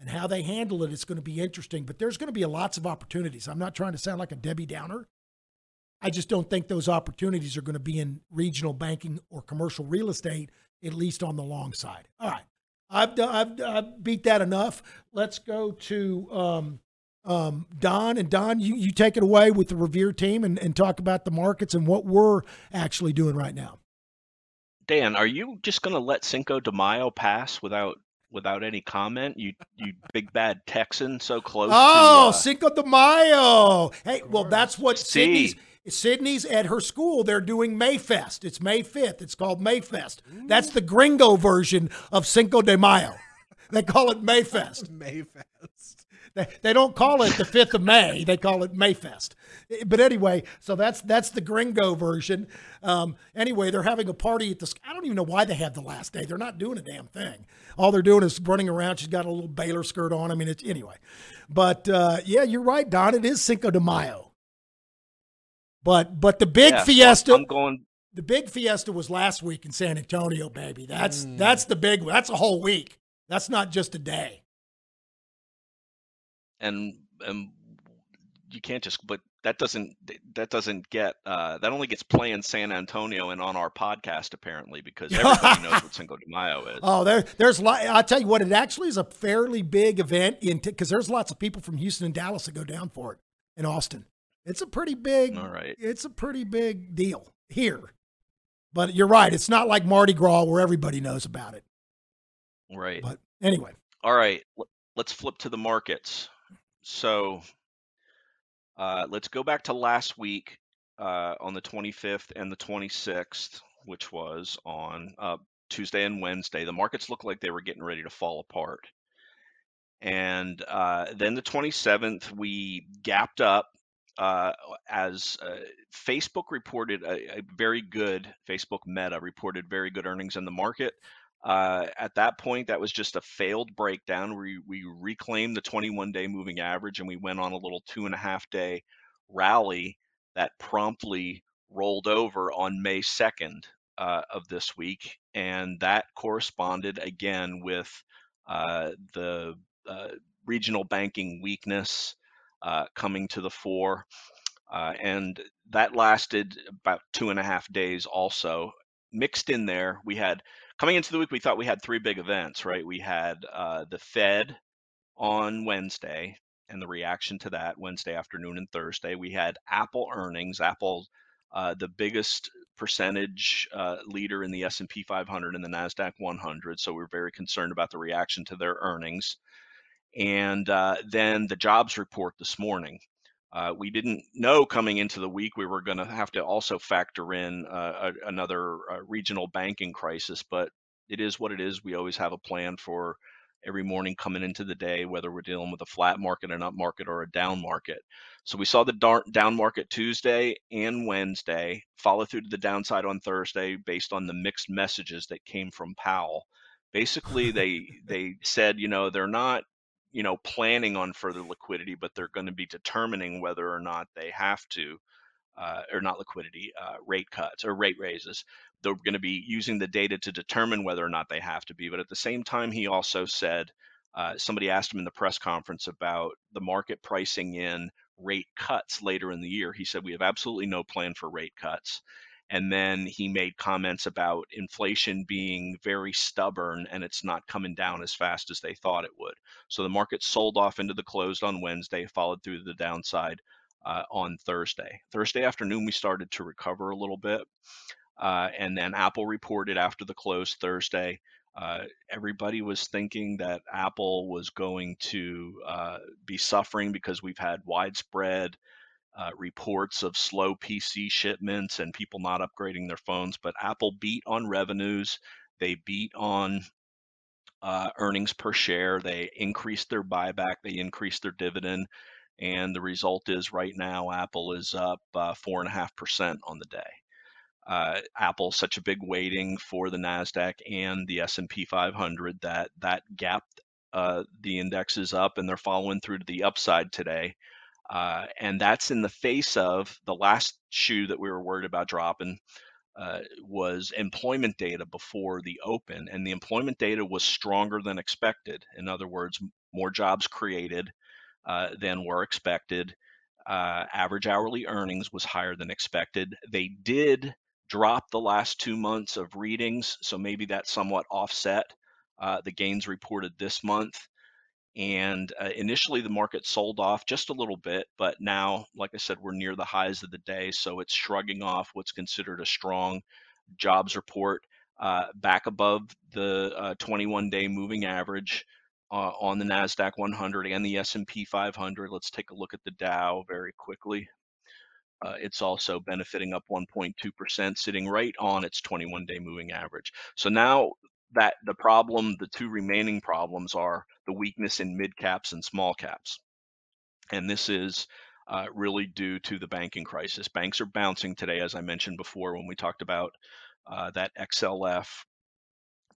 And how they handle it, it's going to be interesting. But there's going to be lots of opportunities. I'm not trying to sound like a Debbie Downer. I just don't think those opportunities are going to be in regional banking or commercial real estate, at least on the long side. All right. I've, done, I've, I've beat that enough. Let's go to um, um, Don. And Don, you, you take it away with the Revere team and, and talk about the markets and what we're actually doing right now. Dan, are you just going to let Cinco de Mayo pass without without any comment? You you big bad Texan, so close. Oh, to, uh, Cinco de Mayo. Hey, well, that's what See. Sydney's. Sydney's at her school. They're doing Mayfest. It's May 5th. It's called Mayfest. That's the gringo version of Cinco de Mayo. They call it Mayfest. Mayfest. They, they don't call it the 5th of May. They call it Mayfest. But anyway, so that's that's the gringo version. Um, anyway, they're having a party at the. I don't even know why they have the last day. They're not doing a damn thing. All they're doing is running around. She's got a little Baylor skirt on. I mean, it's anyway. But uh, yeah, you're right, Don. It is Cinco de Mayo. But but the big yeah, fiesta, I'm going. the big fiesta was last week in San Antonio, baby. That's that's the big. That's a whole week. That's not just a day. And and you can't just but that doesn't that doesn't get uh that only gets play in San Antonio and on our podcast apparently because everybody knows what Cinco de Mayo is. Oh, there, there's a lot. I'll tell you what, it actually is a fairly big event in because there's lots of people from Houston and Dallas that go down for it in Austin. It's a pretty big. All right. It's a pretty big deal here. But you're right. It's not like Mardi Gras where everybody knows about it. Right. But anyway, All right, let's flip to the markets. So uh, let's go back to last week uh, on the 25th and the 26th, which was on uh, Tuesday and Wednesday. The markets looked like they were getting ready to fall apart. And uh, then the 27th, we gapped up uh, as uh, Facebook reported a, a very good, Facebook Meta reported very good earnings in the market. Uh, at that point, that was just a failed breakdown. We, we reclaimed the 21 day moving average and we went on a little two and a half day rally that promptly rolled over on May 2nd uh, of this week. And that corresponded again with uh, the uh, regional banking weakness uh, coming to the fore. Uh, and that lasted about two and a half days also. Mixed in there, we had coming into the week, we thought we had three big events, right? We had uh, the Fed on Wednesday and the reaction to that Wednesday afternoon and Thursday. We had Apple earnings. Apple, uh, the biggest percentage uh, leader in the S&P 500 and the Nasdaq 100. So we're very concerned about the reaction to their earnings. And uh, then the jobs report this morning. Uh, we didn't know coming into the week we were going to have to also factor in uh, a, another uh, regional banking crisis, but it is what it is. We always have a plan for every morning coming into the day, whether we're dealing with a flat market, an up market, or a down market. So we saw the down market Tuesday and Wednesday, follow through to the downside on Thursday based on the mixed messages that came from Powell. Basically, they they said, you know, they're not you know planning on further liquidity but they're going to be determining whether or not they have to uh, or not liquidity uh, rate cuts or rate raises. They're going to be using the data to determine whether or not they have to be but at the same time he also said uh, somebody asked him in the press conference about the market pricing in rate cuts later in the year. He said we have absolutely no plan for rate cuts and then he made comments about inflation being very stubborn and it's not coming down as fast as they thought it would. So the market sold off into the closed on Wednesday, followed through the downside uh, on Thursday. Thursday afternoon, we started to recover a little bit. Uh, and then Apple reported after the close Thursday. Uh, everybody was thinking that Apple was going to uh, be suffering because we've had widespread uh, reports of slow PC shipments and people not upgrading their phones. But Apple beat on revenues, they beat on uh, earnings per share, they increased their buyback, they increased their dividend. And the result is right now, Apple is up uh, four and a half percent on the day. Uh, Apple's such a big weighting for the Nasdaq and the S&P 500 that that gap uh, the indexes up, and they're following through to the upside today. Uh, and that's in the face of the last shoe that we were worried about dropping uh, was employment data before the open. And the employment data was stronger than expected. In other words, more jobs created uh, than were expected. Uh, average hourly earnings was higher than expected. They did drop the last two months of readings, so maybe that somewhat offset uh, the gains reported this month and uh, initially the market sold off just a little bit but now like i said we're near the highs of the day so it's shrugging off what's considered a strong jobs report uh, back above the uh, 21 day moving average uh, on the nasdaq 100 and the s&p 500 let's take a look at the dow very quickly uh, it's also benefiting up 1.2%, sitting right on its 21 day moving average. So now that the problem, the two remaining problems are the weakness in mid caps and small caps. And this is uh, really due to the banking crisis. Banks are bouncing today, as I mentioned before when we talked about uh, that XLF,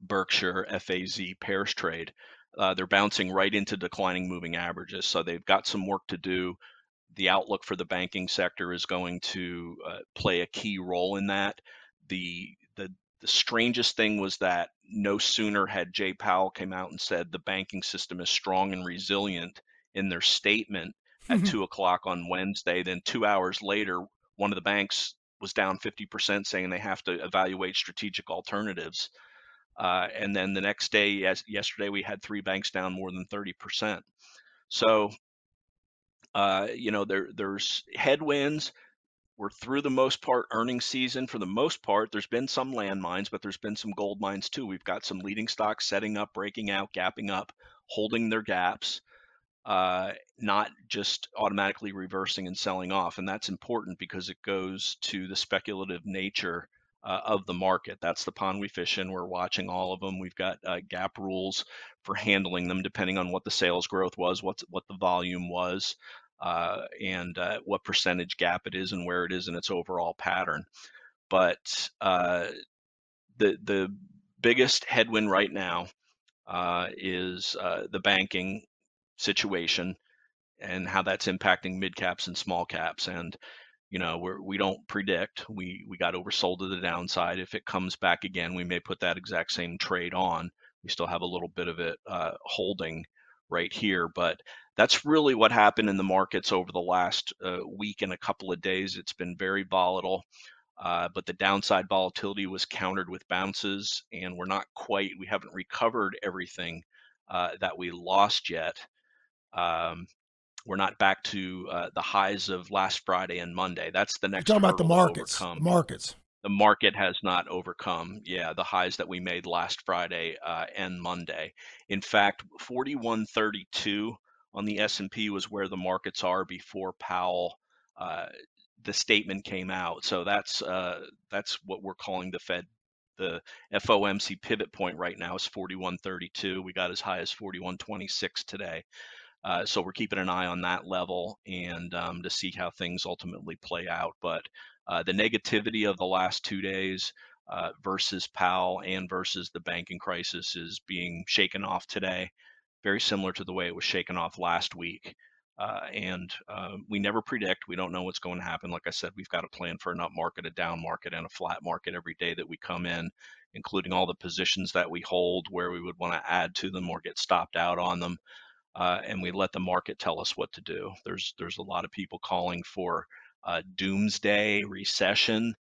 Berkshire, FAZ pairs trade. Uh, they're bouncing right into declining moving averages. So they've got some work to do. The outlook for the banking sector is going to uh, play a key role in that. The the strangest thing was that no sooner had Jay Powell came out and said the banking system is strong and resilient in their statement at two o'clock on Wednesday. Then two hours later, one of the banks was down 50%, saying they have to evaluate strategic alternatives. Uh, and then the next day, yes, yesterday, we had three banks down more than 30%. So, uh, you know, there there's headwinds. We're through the most part earnings season. For the most part, there's been some landmines, but there's been some gold mines too. We've got some leading stocks setting up, breaking out, gapping up, holding their gaps uh, not just automatically reversing and selling off. And that's important because it goes to the speculative nature uh, of the market. That's the pond we fish in. We're watching all of them. We've got uh, gap rules for handling them depending on what the sales growth was, what what the volume was, uh, and uh, what percentage gap it is, and where it is in its overall pattern. But uh, the the biggest headwind right now uh, is the banking situation and how that's impacting mid caps and small caps. And you know, we're, we don't predict. We we got oversold to the downside. If it comes back again, we may put that exact same trade on. We still have a little bit of it uh, holding right here, but that's really what happened in the markets over the last uh, week and a couple of days. It's been very volatile. Uh, but the downside volatility was countered with bounces, and we're not quite, we haven't recovered everything uh, that we lost yet. Um, we're not back to uh, the highs of last Friday and Monday. That's the next. You're talking about the markets. The markets. The market has not overcome, yeah, the highs that we made last Friday uh, and Monday. In fact, 41.32 on the S&P was where the markets are before Powell. Uh, the statement came out, so that's uh, that's what we're calling the Fed the FOMC pivot point right now is 41.32. We got as high as 41.26 today. Uh, so we're keeping an eye on that level and um, to see how things ultimately play out. But uh, the negativity of the last two days uh, versus Powell and versus the banking crisis is being shaken off today, very similar to the way it was shaken off last week. Uh, and uh, we never predict. We don't know what's going to happen. Like I said, we've got a plan for an up market, a down market, and a flat market every day that we come in, including all the positions that we hold, where we would want to add to them or get stopped out on them uh, and we let the market tell us what to do. There's there's a lot of people calling for doomsday recession.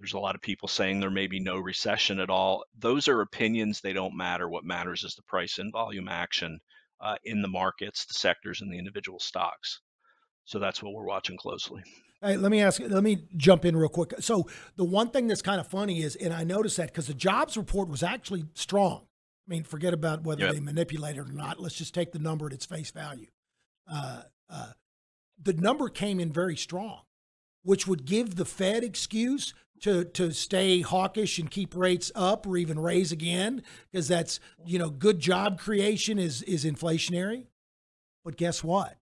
There's a lot of people saying there may be no recession at all. Those are opinions. They don't matter. What matters is the price and volume action uh, in the markets, the sectors, and the individual stocks. So that's what we're watching closely. Hey, let me ask. Let me jump in real quick. So the one thing that's kind of funny is, and I noticed that because the jobs report was actually strong. I mean, forget about whether yep. they manipulate it or not. Let's just take the number at its face value. Uh, uh, the number came in very strong, which would give the Fed excuse to to stay hawkish and keep rates up or even raise again because that's you know good job creation is is inflationary. But guess what?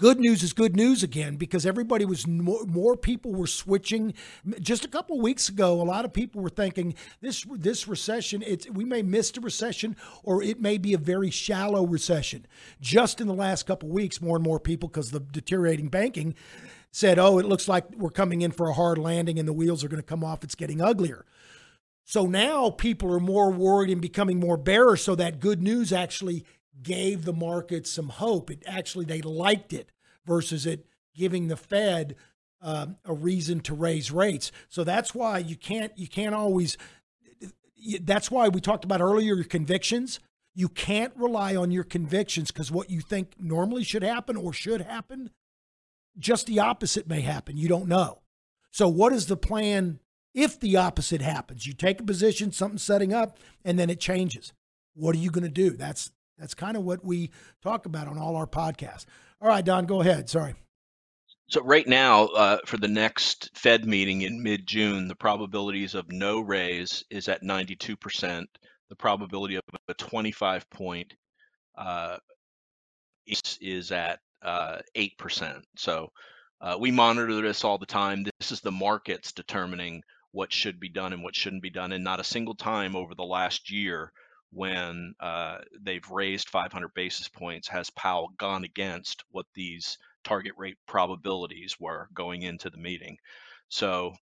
good news is good news again because everybody was more, more people were switching just a couple of weeks ago a lot of people were thinking this this recession it's we may miss a recession or it may be a very shallow recession just in the last couple of weeks more and more people because the deteriorating banking said oh it looks like we're coming in for a hard landing and the wheels are going to come off it's getting uglier so now people are more worried and becoming more bearish so that good news actually gave the market some hope. It actually they liked it versus it giving the Fed um, a reason to raise rates. So that's why you can't you can't always. That's why we talked about earlier your convictions. You can't rely on your convictions because what you think normally should happen or should happen, just the opposite may happen. You don't know. So what is the plan if the opposite happens? You take a position, something's setting up, and then it changes. What are you going to do? That's that's kind of what we talk about on all our podcasts. All right, Don, go ahead. Sorry. So right now, uh, for the next Fed meeting in mid-June, the probabilities of no raise is at 92%. The probability of a 25 point uh, is, is at uh, 8%. So uh, we monitor this all the time. This is the markets determining what should be done and what shouldn't be done. And not a single time over the last year when uh, they've raised 500 basis points has Powell gone against what these target rate probabilities were going into the meeting. So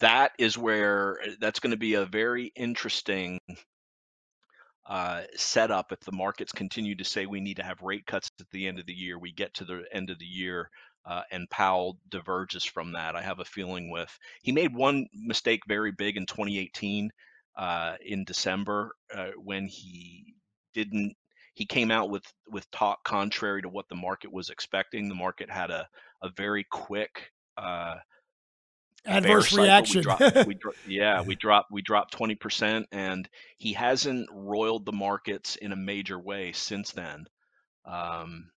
that is where uh, that's going to be a very interesting uh, setup if the markets continue to say we need to have rate cuts at the end of the year. We get to the end of the year uh, and Powell diverges from that. I have a feeling with he made one mistake very big in 2018 uh, in December uh, when he didn't. He came out with with talk contrary to what the market was expecting. The market had a a very quick uh, Adverse cycle. reaction. We dropped, we, dro- yeah, we dropped we dropped twenty percent, and he hasn't roiled the markets in a major way since then. Um,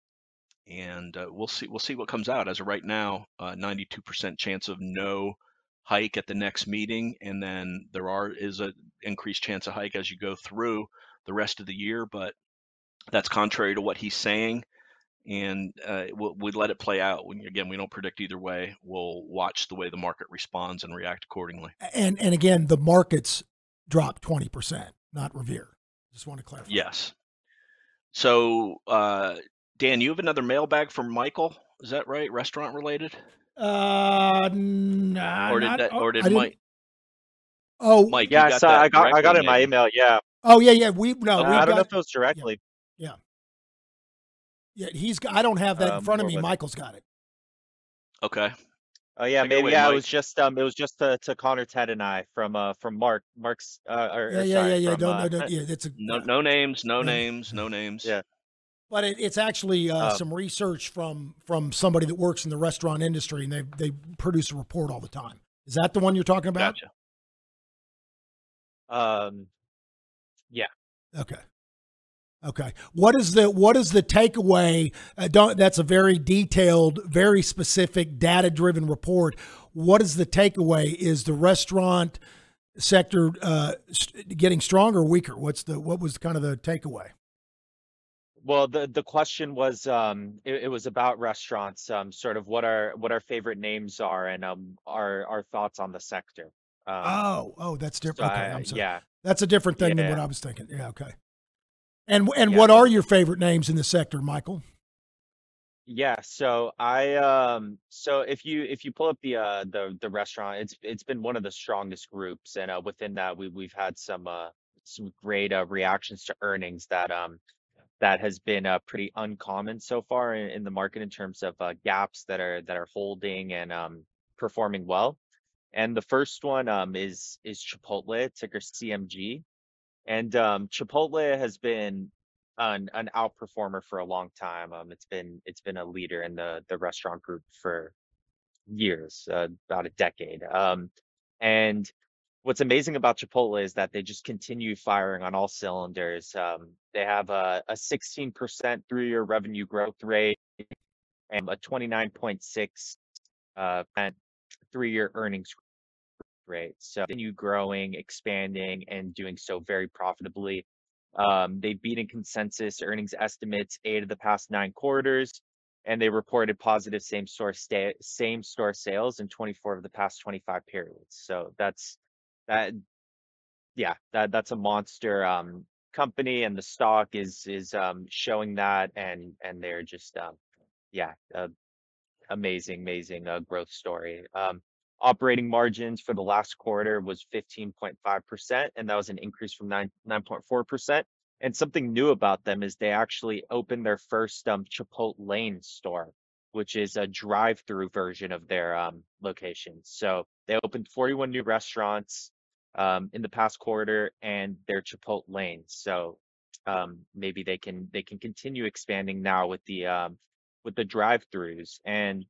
and uh, we'll see we'll see what comes out. As of right now, ninety two percent chance of no hike at the next meeting, and then there are is a increased chance of hike as you go through the rest of the year, but that's contrary to what he's saying and uh, we'll, we let it play out. When, again, we don't predict either way. We'll watch the way the market responds and react accordingly. and and again, the markets dropped twenty percent, not Revere. Just want to clarify. Yes. So, uh, Dan, you have another mailbag from Michael. Is that right? Restaurant related, Uh, nah, or did not- that, oh, or I did didn't- Mike? Oh, Mike, Yeah, you I got saw. that I got. I got it in my email. Yeah. oh yeah, yeah. We no, Uh, we I don't know got. if it was directly. Yeah, he's. got- I don't have that in Um, front of me. Michael's got it. Okay. Oh yeah, Take it maybe. away, yeah, Mike. it was just. Um, it was just to, to Connor, Ted, and I from uh from Mark. Mark's. Uh, or, Yeah, yeah, sorry, yeah, yeah. from, Don't, uh, no, don't, yeah, it's a No, no names, no No. names, no names. Yeah. But it, it's actually uh, Uh, some research from from somebody that works in the restaurant industry, and they they produce a report all the time. Is that the one you're talking about? Gotcha. Um, yeah. Okay. Okay. What is the what is the takeaway? Uh, don't, that's a very detailed, very specific, data driven report. What is the takeaway? Is the restaurant sector uh, st- getting stronger or weaker? What's the what was kind of the takeaway? well, the the question was. Um, it, it was about restaurants. Um, sort of what our what our favorite names are, and um, our our thoughts on the sector. Um, Oh, oh, that's so different. Okay, I- I'm sorry. yeah. That's a different thing than what I was thinking. Yeah. Okay. And and Yeah, what are your favorite names in the sector, Michael? Yeah, so I um so if you if you pull up the uh the the restaurant, it's it's been one of the strongest groups, and uh, within that we we've had some uh some great uh, reactions to earnings that um that has been uh pretty uncommon so far in, in the market in terms of uh, gaps that are that are holding and um performing well. And the first one um is is Chipotle, ticker CMG. And um Chipotle has been an an outperformer for a long time. Um, it's been it's been a leader in the the restaurant group for years, uh, about a decade. Um, and what's amazing about Chipotle is that they just continue firing on all cylinders. Um, they have a, a 16% three-year revenue growth rate and a 29.6 uh, percent three-year earnings rate. So continue growing, expanding, and doing so very profitably. Um, they've beaten consensus earnings estimates eight of the past nine quarters, and they reported positive same store sta- same store sales in 24 of the past 25 periods. So that's that. Yeah, that that's a monster um, company, and the stock is is um, showing that, and and they're just um, yeah, uh, amazing, amazing uh, growth story. Um, operating margins for the last quarter was 15.5%, and that was an increase from 9, 9.4%. And something new about them is they actually opened their first um, Chipotle Lane store, which is a drive-through version of their um, location. So they opened 41 new restaurants um, in the past quarter, and they're Chipotle Lanes. So um, maybe they can they can continue expanding now with the um, with the drive-throughs. And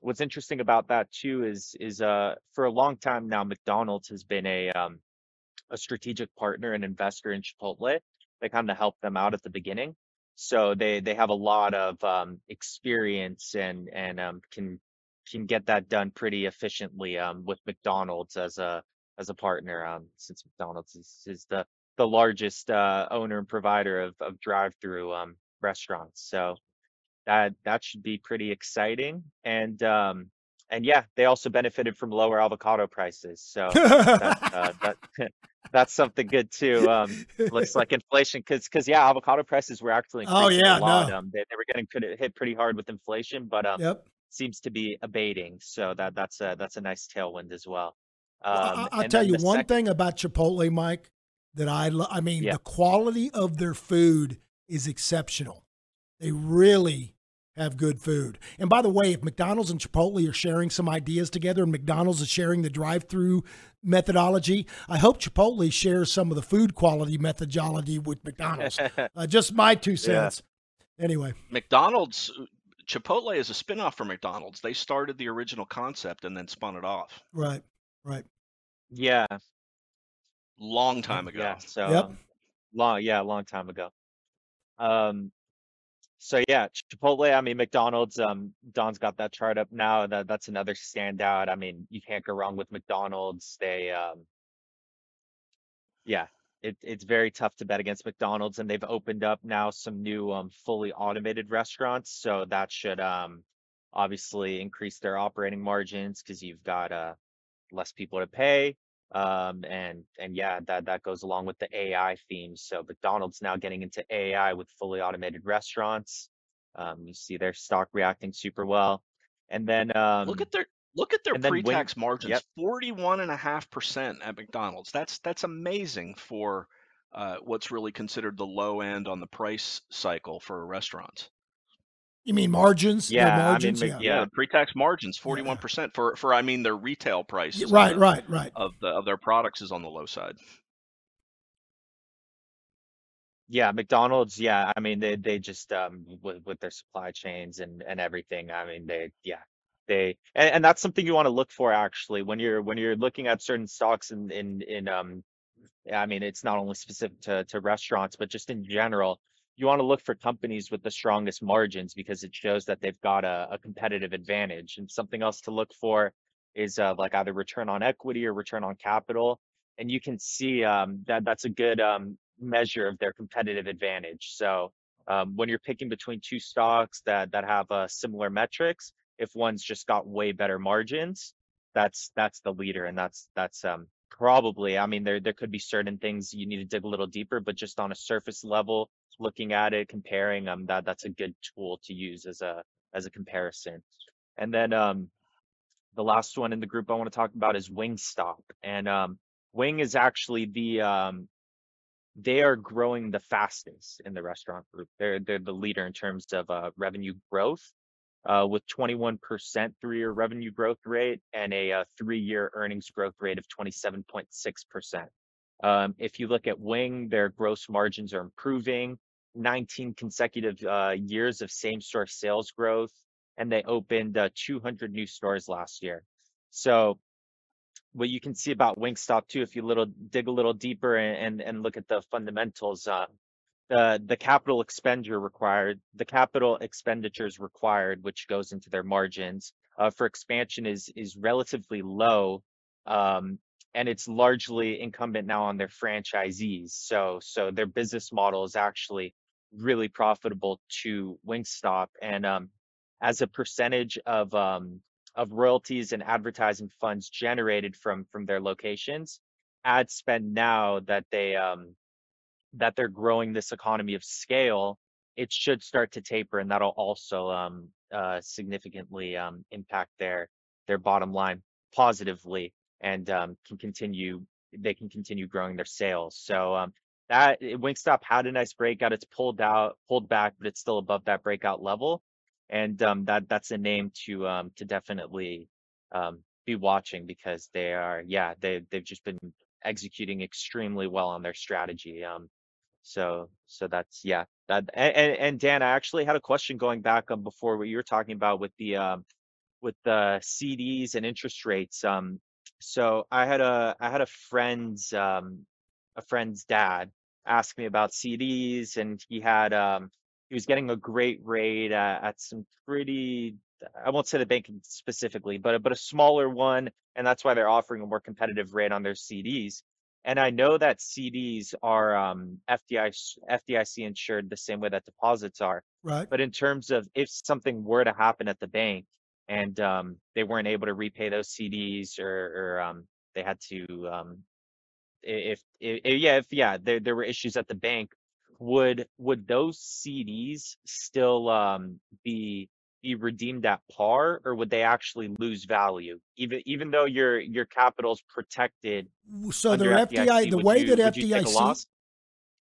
what's interesting about that too is is uh for a long time now McDonald's has been a um a strategic partner and investor in Chipotle. They kind of helped them out at the beginning. So they they have a lot of um experience and and um can can get that done pretty efficiently um with McDonald's as a as a partner um since McDonald's is, is the the largest uh owner and provider of of drive-through um restaurants. So that that should be pretty exciting and um and yeah they also benefited from lower avocado prices so that, uh, that that's something good too um looks like inflation because because yeah avocado prices were actually Oh, yeah, a lot no. um they, they were getting hit pretty hard with inflation but um yep. seems to be abating so that that's a that's a nice tailwind as well um I, I'll tell you one second- thing about Chipotle, Mike, that I lo- I mean Yeah. the quality of their food is exceptional. They really have good food. And by the way, if McDonald's and Chipotle are sharing some ideas together and McDonald's is sharing the drive-through methodology, I hope Chipotle shares some of the food quality methodology with McDonald's. uh, just my two cents. Anyway, McDonald's, Chipotle is a spinoff from McDonald's. They started the original concept and then spun it off right, right. Yeah, long time ago. yeah. So Yep. um, long, yeah, long time ago. Um, so yeah, Chipotle. I mean, McDonald's. Um, Don's got that chart up now. That that's another standout. I mean, you can't go wrong with McDonald's. They, um, yeah, it, it's very tough to bet against McDonald's, and they've opened up now some new um fully automated restaurants. So that should um obviously increase their operating margins because you've got uh less people to pay. Um, and and yeah, that that goes along with the AI theme. So McDonald's now getting into AI with fully automated restaurants. Um, you see their stock reacting super well. And then um, Look at their look at their and then Wing- pre-tax margins. yep. Forty-one and a half percent at McDonald's. That's that's amazing for uh, what's really considered the low end on the price cycle for restaurants. You mean margins? Their Yeah, I mean, margins. Yeah. Yeah, the pre-tax margins forty-one percent for for I mean their retail price. Yeah, of Right, the- right, right. Of the of their products is on the low side. Yeah, McDonald's, yeah, I mean they they just um with with their supply chains and and everything. I mean they yeah. They and, and that's something you want to look for actually when you're when you're looking at certain stocks in in in um I mean it's not only specific to to restaurants but just in general. You want to look for companies with the strongest margins because it shows that they've got a, a competitive advantage. And something else to look for is uh, like either return on equity or return on capital. And you can see um, that that's a good um, measure of their competitive advantage. So um, when you're picking between two stocks that that have uh, similar metrics, if one's just got way better margins, that's that's the leader, and that's that's um, probably. I mean, there there could be certain things you need to dig a little deeper, but just on a surface level, looking at it, comparing um, that that's a good tool to use as a as a comparison. And then um, the last one in the group I want to talk about is Wingstop, and um, Wing is actually the um, they are growing the fastest in the restaurant group. They're they're the leader in terms of uh, revenue growth, uh, with 21% three-year revenue growth rate and a, uh three-year earnings growth rate of 27.6%. Um, if you look at Wing, their gross margins are improving. 19 consecutive uh, years of same-store sales growth, and they opened uh, 200 new stores last year. So what you can see about Wingstop too, if you little dig a little deeper and and, and look at the fundamentals, uh, the the capital expenditure required, the capital expenditures required, which goes into their margins uh, for expansion is is relatively low, um, and it's largely incumbent now on their franchisees. So so their business model is actually really profitable to Wingstop, and um, as a percentage of um, of royalties and advertising funds generated from from their locations ad spend now that they um that they're growing this economy of scale it should start to taper and that'll also um uh significantly um impact their their bottom line positively and um can continue they can continue growing their sales so um that Wingstop had a nice breakout it's pulled out pulled back but it's still above that breakout level and um, that that's a name to um, to definitely um, be watching because they are yeah they they've just been executing extremely well on their strategy. Um, so so that's yeah that and, and Dan, I actually had a question going back on before what you were talking about with the um with the CDs and interest rates. Um, so I had a I had a friend's um a friend's dad ask me about CDs and he had um he was getting a great rate at, some pretty I won't say the bank specifically, but but a smaller one, and that's why they're offering a more competitive rate on their CDs. And I know that CDs are um, FDIC FDIC insured the same way that deposits are. Right. But in terms of if something were to happen at the bank and um, they weren't able to repay those CDs or, or um, they had to um, if, i i- yeah if yeah there there were issues at the bank would would those CDs still um, be be redeemed at par, or would they actually lose value, even even though your your capital's protected So their FDIC? FDI, the way you, that would you take a FDIC,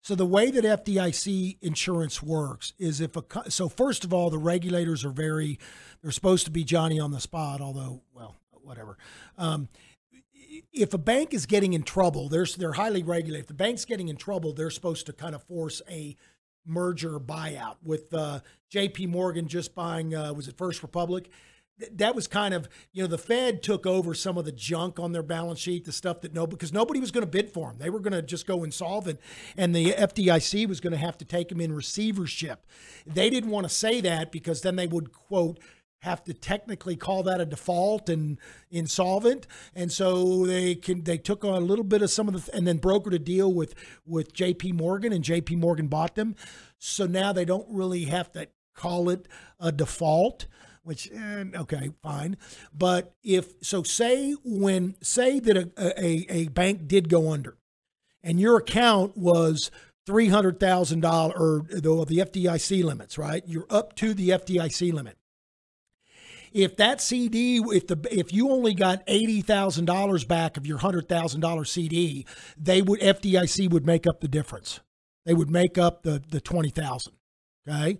so the way that FDIC insurance works is if a so first of all the regulators are very they're supposed to be Johnny on the spot, although well whatever. Um, if a bank is getting in trouble, they're they're highly regulated. If the bank's getting in trouble, they're supposed to kind of force a merger buyout. With uh, J.P. Morgan just buying uh, was it First Republic? Th- That was kind of you know the Fed took over some of the junk on their balance sheet, the stuff that no because nobody was going to bid for them. They were going to just go insolvent, and the FDIC was going to have to take them in receivership. They didn't want to say that because then they would quote have to technically call that a default and insolvent and so they can they took on a little bit of some of the and then brokered a deal with with JP Morgan and JP Morgan bought them so now they don't really have to call it a default which eh, okay fine but if so say when say that a, a, a bank did go under and your account was three hundred thousand dollars or the, the FDIC limits, right? You're up to the FDIC limit. If that CD, if the if you only got eighty thousand dollars back of your hundred thousand dollar CD, they would FDIC would make up the difference. They would make up the the twenty thousand. Okay.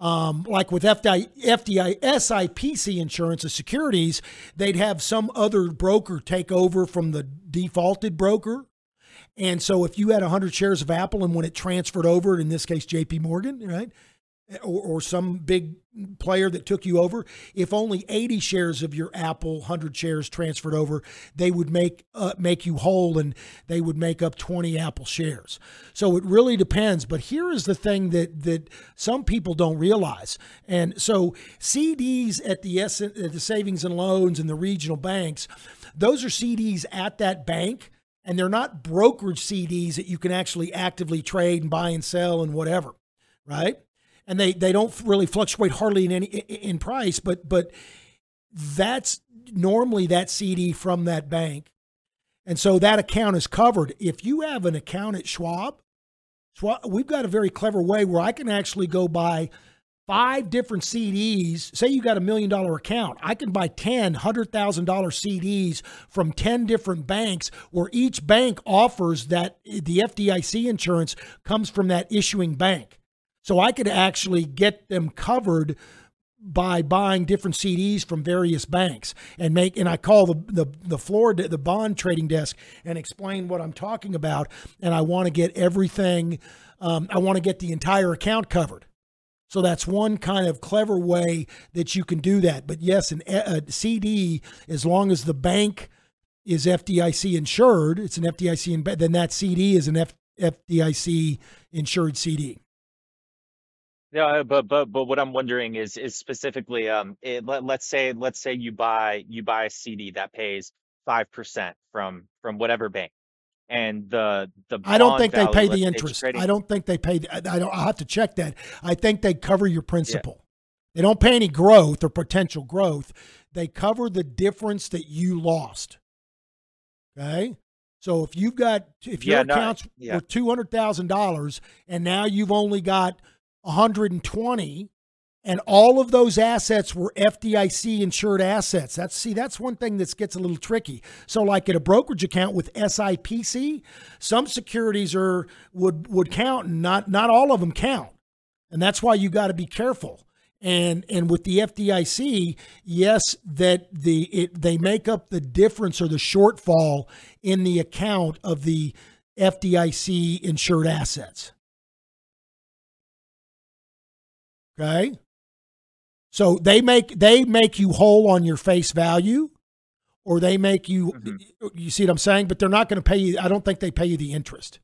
Um, like with FDI, FDI, SIPC insurance of securities, they'd have some other broker take over from the defaulted broker. And so if you had 100 shares of Apple and when it transferred over, in this case, JP Morgan, right? Or, or some big player that took you over, if only 80 shares of your Apple 100 shares transferred over, they would make uh, make you whole and they would make up 20 Apple shares. So it really depends. But here is the thing that that some people don't realize. And so CDs at the S, at the savings and loans and the regional banks, those are CDs at that bank and they're not brokerage CDs that you can actually actively trade and buy and sell and whatever, right? And they they don't really fluctuate hardly in any in price, but but that's normally that CD from that bank, and so that account is covered. If you have an account at Schwab, Schwab, we've got a very clever way where I can actually go buy five different CDs. Say you got a million dollar account, I can buy 10 $100,000 CDs from 10 different banks where each bank offers that the FDIC insurance comes from that issuing bank. So I could actually get them covered by buying different CDs from various banks and make and I call the the the floor the bond trading desk and explain what I'm talking about and I want to get everything um, I want to get the entire account covered. So that's one kind of clever way that you can do that. But yes, an, a CD, as long as the bank is FDIC insured, it's an FDIC, then that CD is an F, FDIC insured CD. Yeah, but but but what I'm wondering is is specifically um it, let, let's say let's say you buy you buy a CD that pays five percent from from whatever bank, and the the I don't bond think they value, pay let's the say interest. trading- I don't think they pay. The, I don't. I have to check that. I think they cover your principal. They don't pay any growth or potential growth. They cover the difference that you lost. Okay. So if you've got if your Yeah, no, accounts yeah. were two hundred thousand dollars and now you've only got one hundred and twenty, and all of those assets were FDIC insured assets. That's see, that's one thing that gets a little tricky. So, like at a brokerage account with SIPC, some securities are would would count, and not not all of them count, and that's why you got to be careful. And and with the FDIC, yes, that the it, they make up the difference or the shortfall in the account of the FDIC insured assets. Okay. So they make they make you whole on your face value, or they make you. You see what I'm saying? But they're not going to pay you. I don't think they pay you the interest.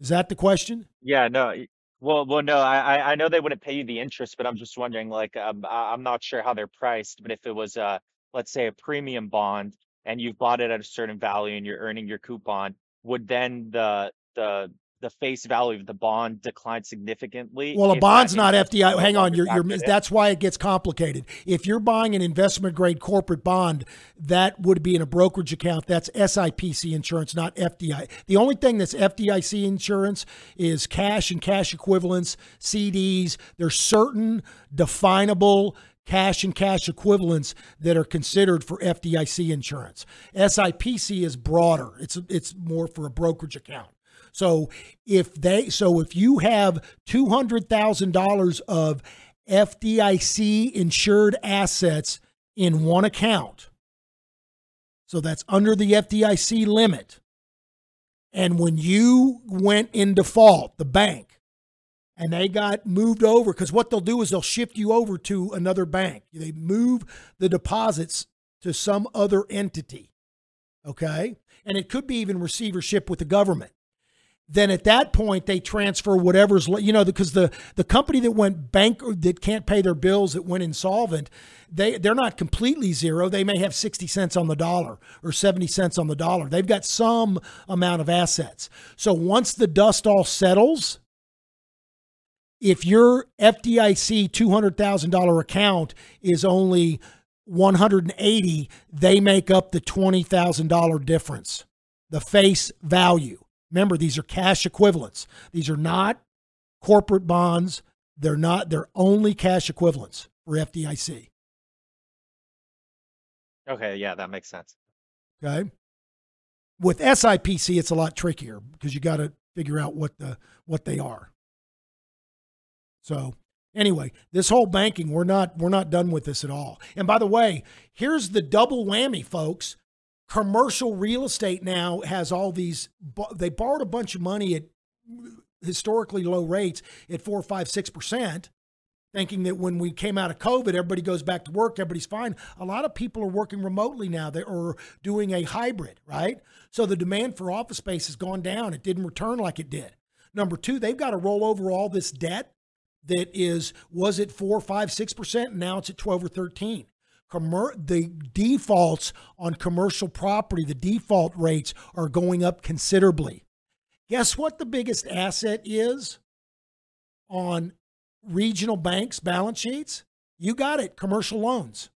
Is that the question? Yeah, no. Well, well, no. I I know they wouldn't pay you the interest, but I'm just wondering, like, um, I'm not sure how they're priced. But if it was, uh, let's say, a premium bond, and you've bought it at a certain value, and you're earning your coupon, would then the the the face value of the bond declined significantly? Well, a bond's not FDI. Hang on, you're, you're that's why it gets complicated. If you're buying an investment grade corporate bond, that would be in a brokerage account. That's SIPC insurance, not FDI. The only thing that's FDIC insurance is cash and cash equivalents, CDs. There's certain definable cash and cash equivalents that are considered for FDIC insurance. SIPC is broader. It's it's more for a brokerage account. So if they so if you have two hundred thousand dollars of FDIC insured assets in one account, so that's under the FDIC limit. And when you went in default, the bank, and they got moved over, because what they'll do is they'll shift you over to another bank. They move the deposits to some other entity. Okay. And it could be even receivership with the government then at that point they transfer whatever's you know because the the company that went bank that can't pay their bills that went insolvent they they're not completely zero. They may have 60 cents on the dollar or 70 cents on the dollar. They've got some amount of assets. So once the dust all settles if your FDIC $200,000 account is only 180 they make up the $20,000 difference the face value Remember, these are cash equivalents. These are not corporate bonds. They're not, they're only cash equivalents for FDIC. Okay, yeah, that makes sense. Okay. With SIPC, it's a lot trickier because you got to figure out what the what they are. So anyway, this whole banking, we're not we're not done with this at all. And by the way, here's the double whammy, folks commercial real estate now has all these they borrowed a bunch of money at historically low rates at four five six percent thinking that when we came out of covid everybody goes back to work everybody's fine. A lot of people are working remotely now they are doing a hybrid right? So the demand for office space has gone down. It didn't return like it did. Number two they've got to roll over all this debt that is was it four five six percent? And now it's at 12 or 13 Commer- the defaults on commercial property, the default rates are going up considerably. Guess what the biggest asset is on regional banks' balance sheets? You got it, commercial loans.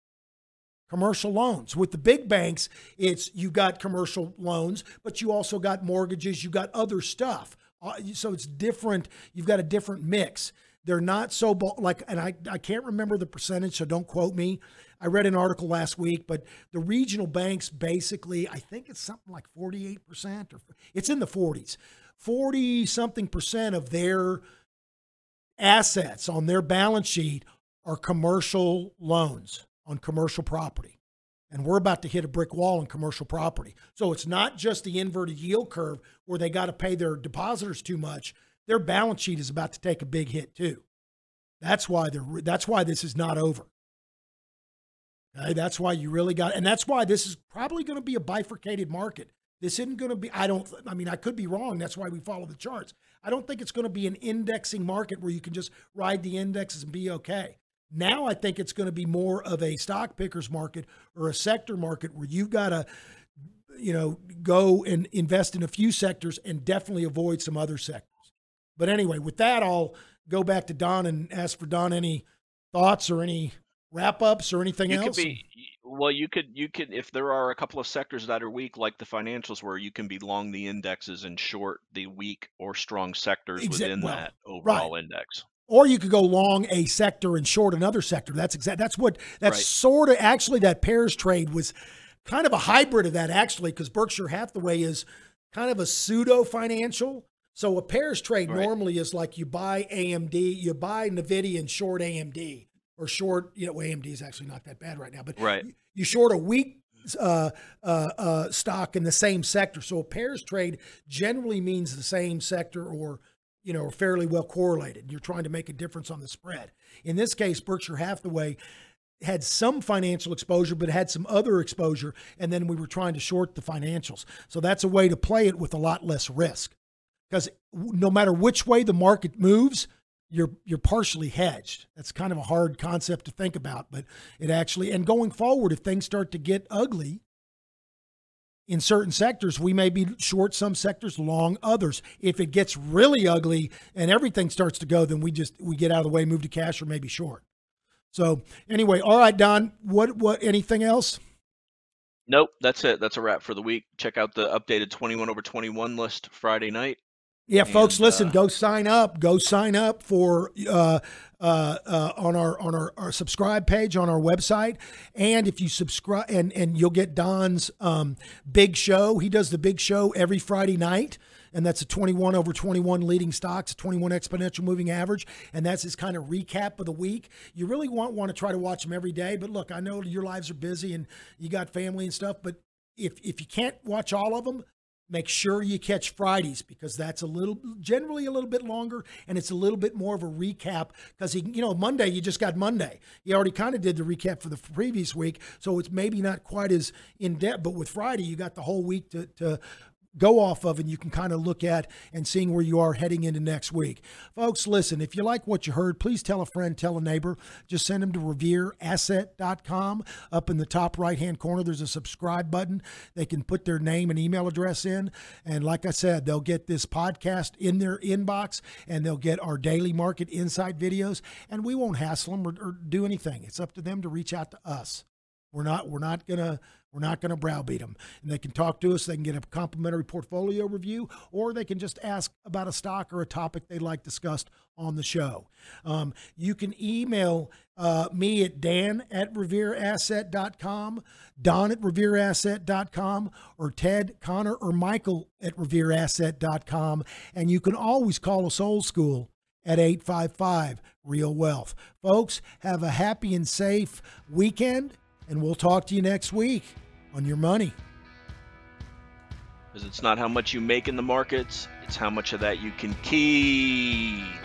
Commercial loans. With the big banks, it's you got commercial loans, but you also got mortgages, you got other stuff. Uh, so it's different. You've got a different mix. They're not so like, and I, I can't remember the percentage, so don't quote me. I read an article last week, but the regional banks basically, I think it's something like 48% or it's in the 40s. 40 something percent of their assets on their balance sheet are commercial loans on commercial property. And we're about to hit a brick wall in commercial property. So it's not just the inverted yield curve where they got to pay their depositors too much. Their balance sheet is about to take a big hit too. That's why they're that's why this is not over. Okay, that's why you really got, and that's why this is probably going to be a bifurcated market. This isn't going to be, I don't, I mean, I could be wrong. That's why we follow the charts. I don't think it's going to be an indexing market where you can just ride the indexes and be okay. Now I think it's going to be more of a stock pickers market or a sector market where you've got to, you know, go and invest in a few sectors and definitely avoid some other sectors. But anyway, with that, I'll go back to Don and ask for Don any thoughts or any wrap ups or anything You else? could be well. You could you could if there are a couple of sectors that are weak, like the financials, where you can be long the indexes and short the weak or strong sectors Exa- within well, that overall right. index. or you could go long a sector and short another sector. That's exact. That's what. That's Right. sort of actually that pairs trade was kind of a hybrid of that actually because Berkshire Hathaway is kind of a pseudo financial. So a pairs trade Right. normally is like you buy AMD, you buy Nvidia and short AMD or short. You know, AMD is actually not that bad right now, but Right. you short a weak uh, uh, uh, stock in the same sector. So a pairs trade generally means the same sector or you know fairly well correlated. You're trying to make a difference on the spread. In this case, Berkshire Hathaway had some financial exposure, but had some other exposure, and then we were trying to short the financials. So that's a way to play it with a lot less risk, because no matter which way the market moves, you're you're partially hedged. That's kind of a hard concept to think about, but it actually and going forward, if things start to get ugly in certain sectors, we may be short some sectors, long others. If it gets really ugly and everything starts to go, then we just we get out of the way, move to cash, or maybe short. So anyway, all right, Don. What what anything else? Nope, that's it. That's a wrap for the week. Check out the updated 21 over 21 list Friday night. Yeah, folks, listen. uh, Go sign up. Go sign up for uh, uh, uh, on our on our, our our subscribe page on our website, and if you subscribe, and and you'll get Don's um, big show. He does the big show every Friday night and that's a 21 over 21 leading stocks, 21 exponential moving average, and that's his kind of recap of the week. You really want want to try to watch them every day, but look, I know your lives are busy and you got family and stuff, but if if you can't watch all of them, make sure you catch Fridays because that's a little generally a little bit longer and it's a little bit more of a recap because you know Monday you just got Monday. You already kind of did the recap for the previous week so it's maybe not quite as in depth but with Friday you got the whole week to, to go off of and you can kind of look at and seeing where you are heading into next week. Folks, listen, if you like what you heard, please tell a friend, tell a neighbor. Just send them to revereasset.com. Up in the top right hand corner, there's a subscribe button. They can put their name and email address in. And like I said, they'll get this podcast in their inbox and they'll get our daily market insight videos. And we won't hassle them or, or do anything. It's up to them to reach out to us. We're not we're not gonna we're not gonna browbeat them. And they can talk to us. They can get a complimentary portfolio review, or they can just ask about a stock or a topic they'd like discussed on the show. Um, you can email uh, me at dan at revereasset.com, don at revereasset.com, or Ted, Connor, or Michael at revereasset.com. And you can always call us old school at 855 Real Wealth. Folks, have a happy and safe weekend and we'll talk to you next week on your money. Because it's not how much you make in the markets, it's how much of that you can keep.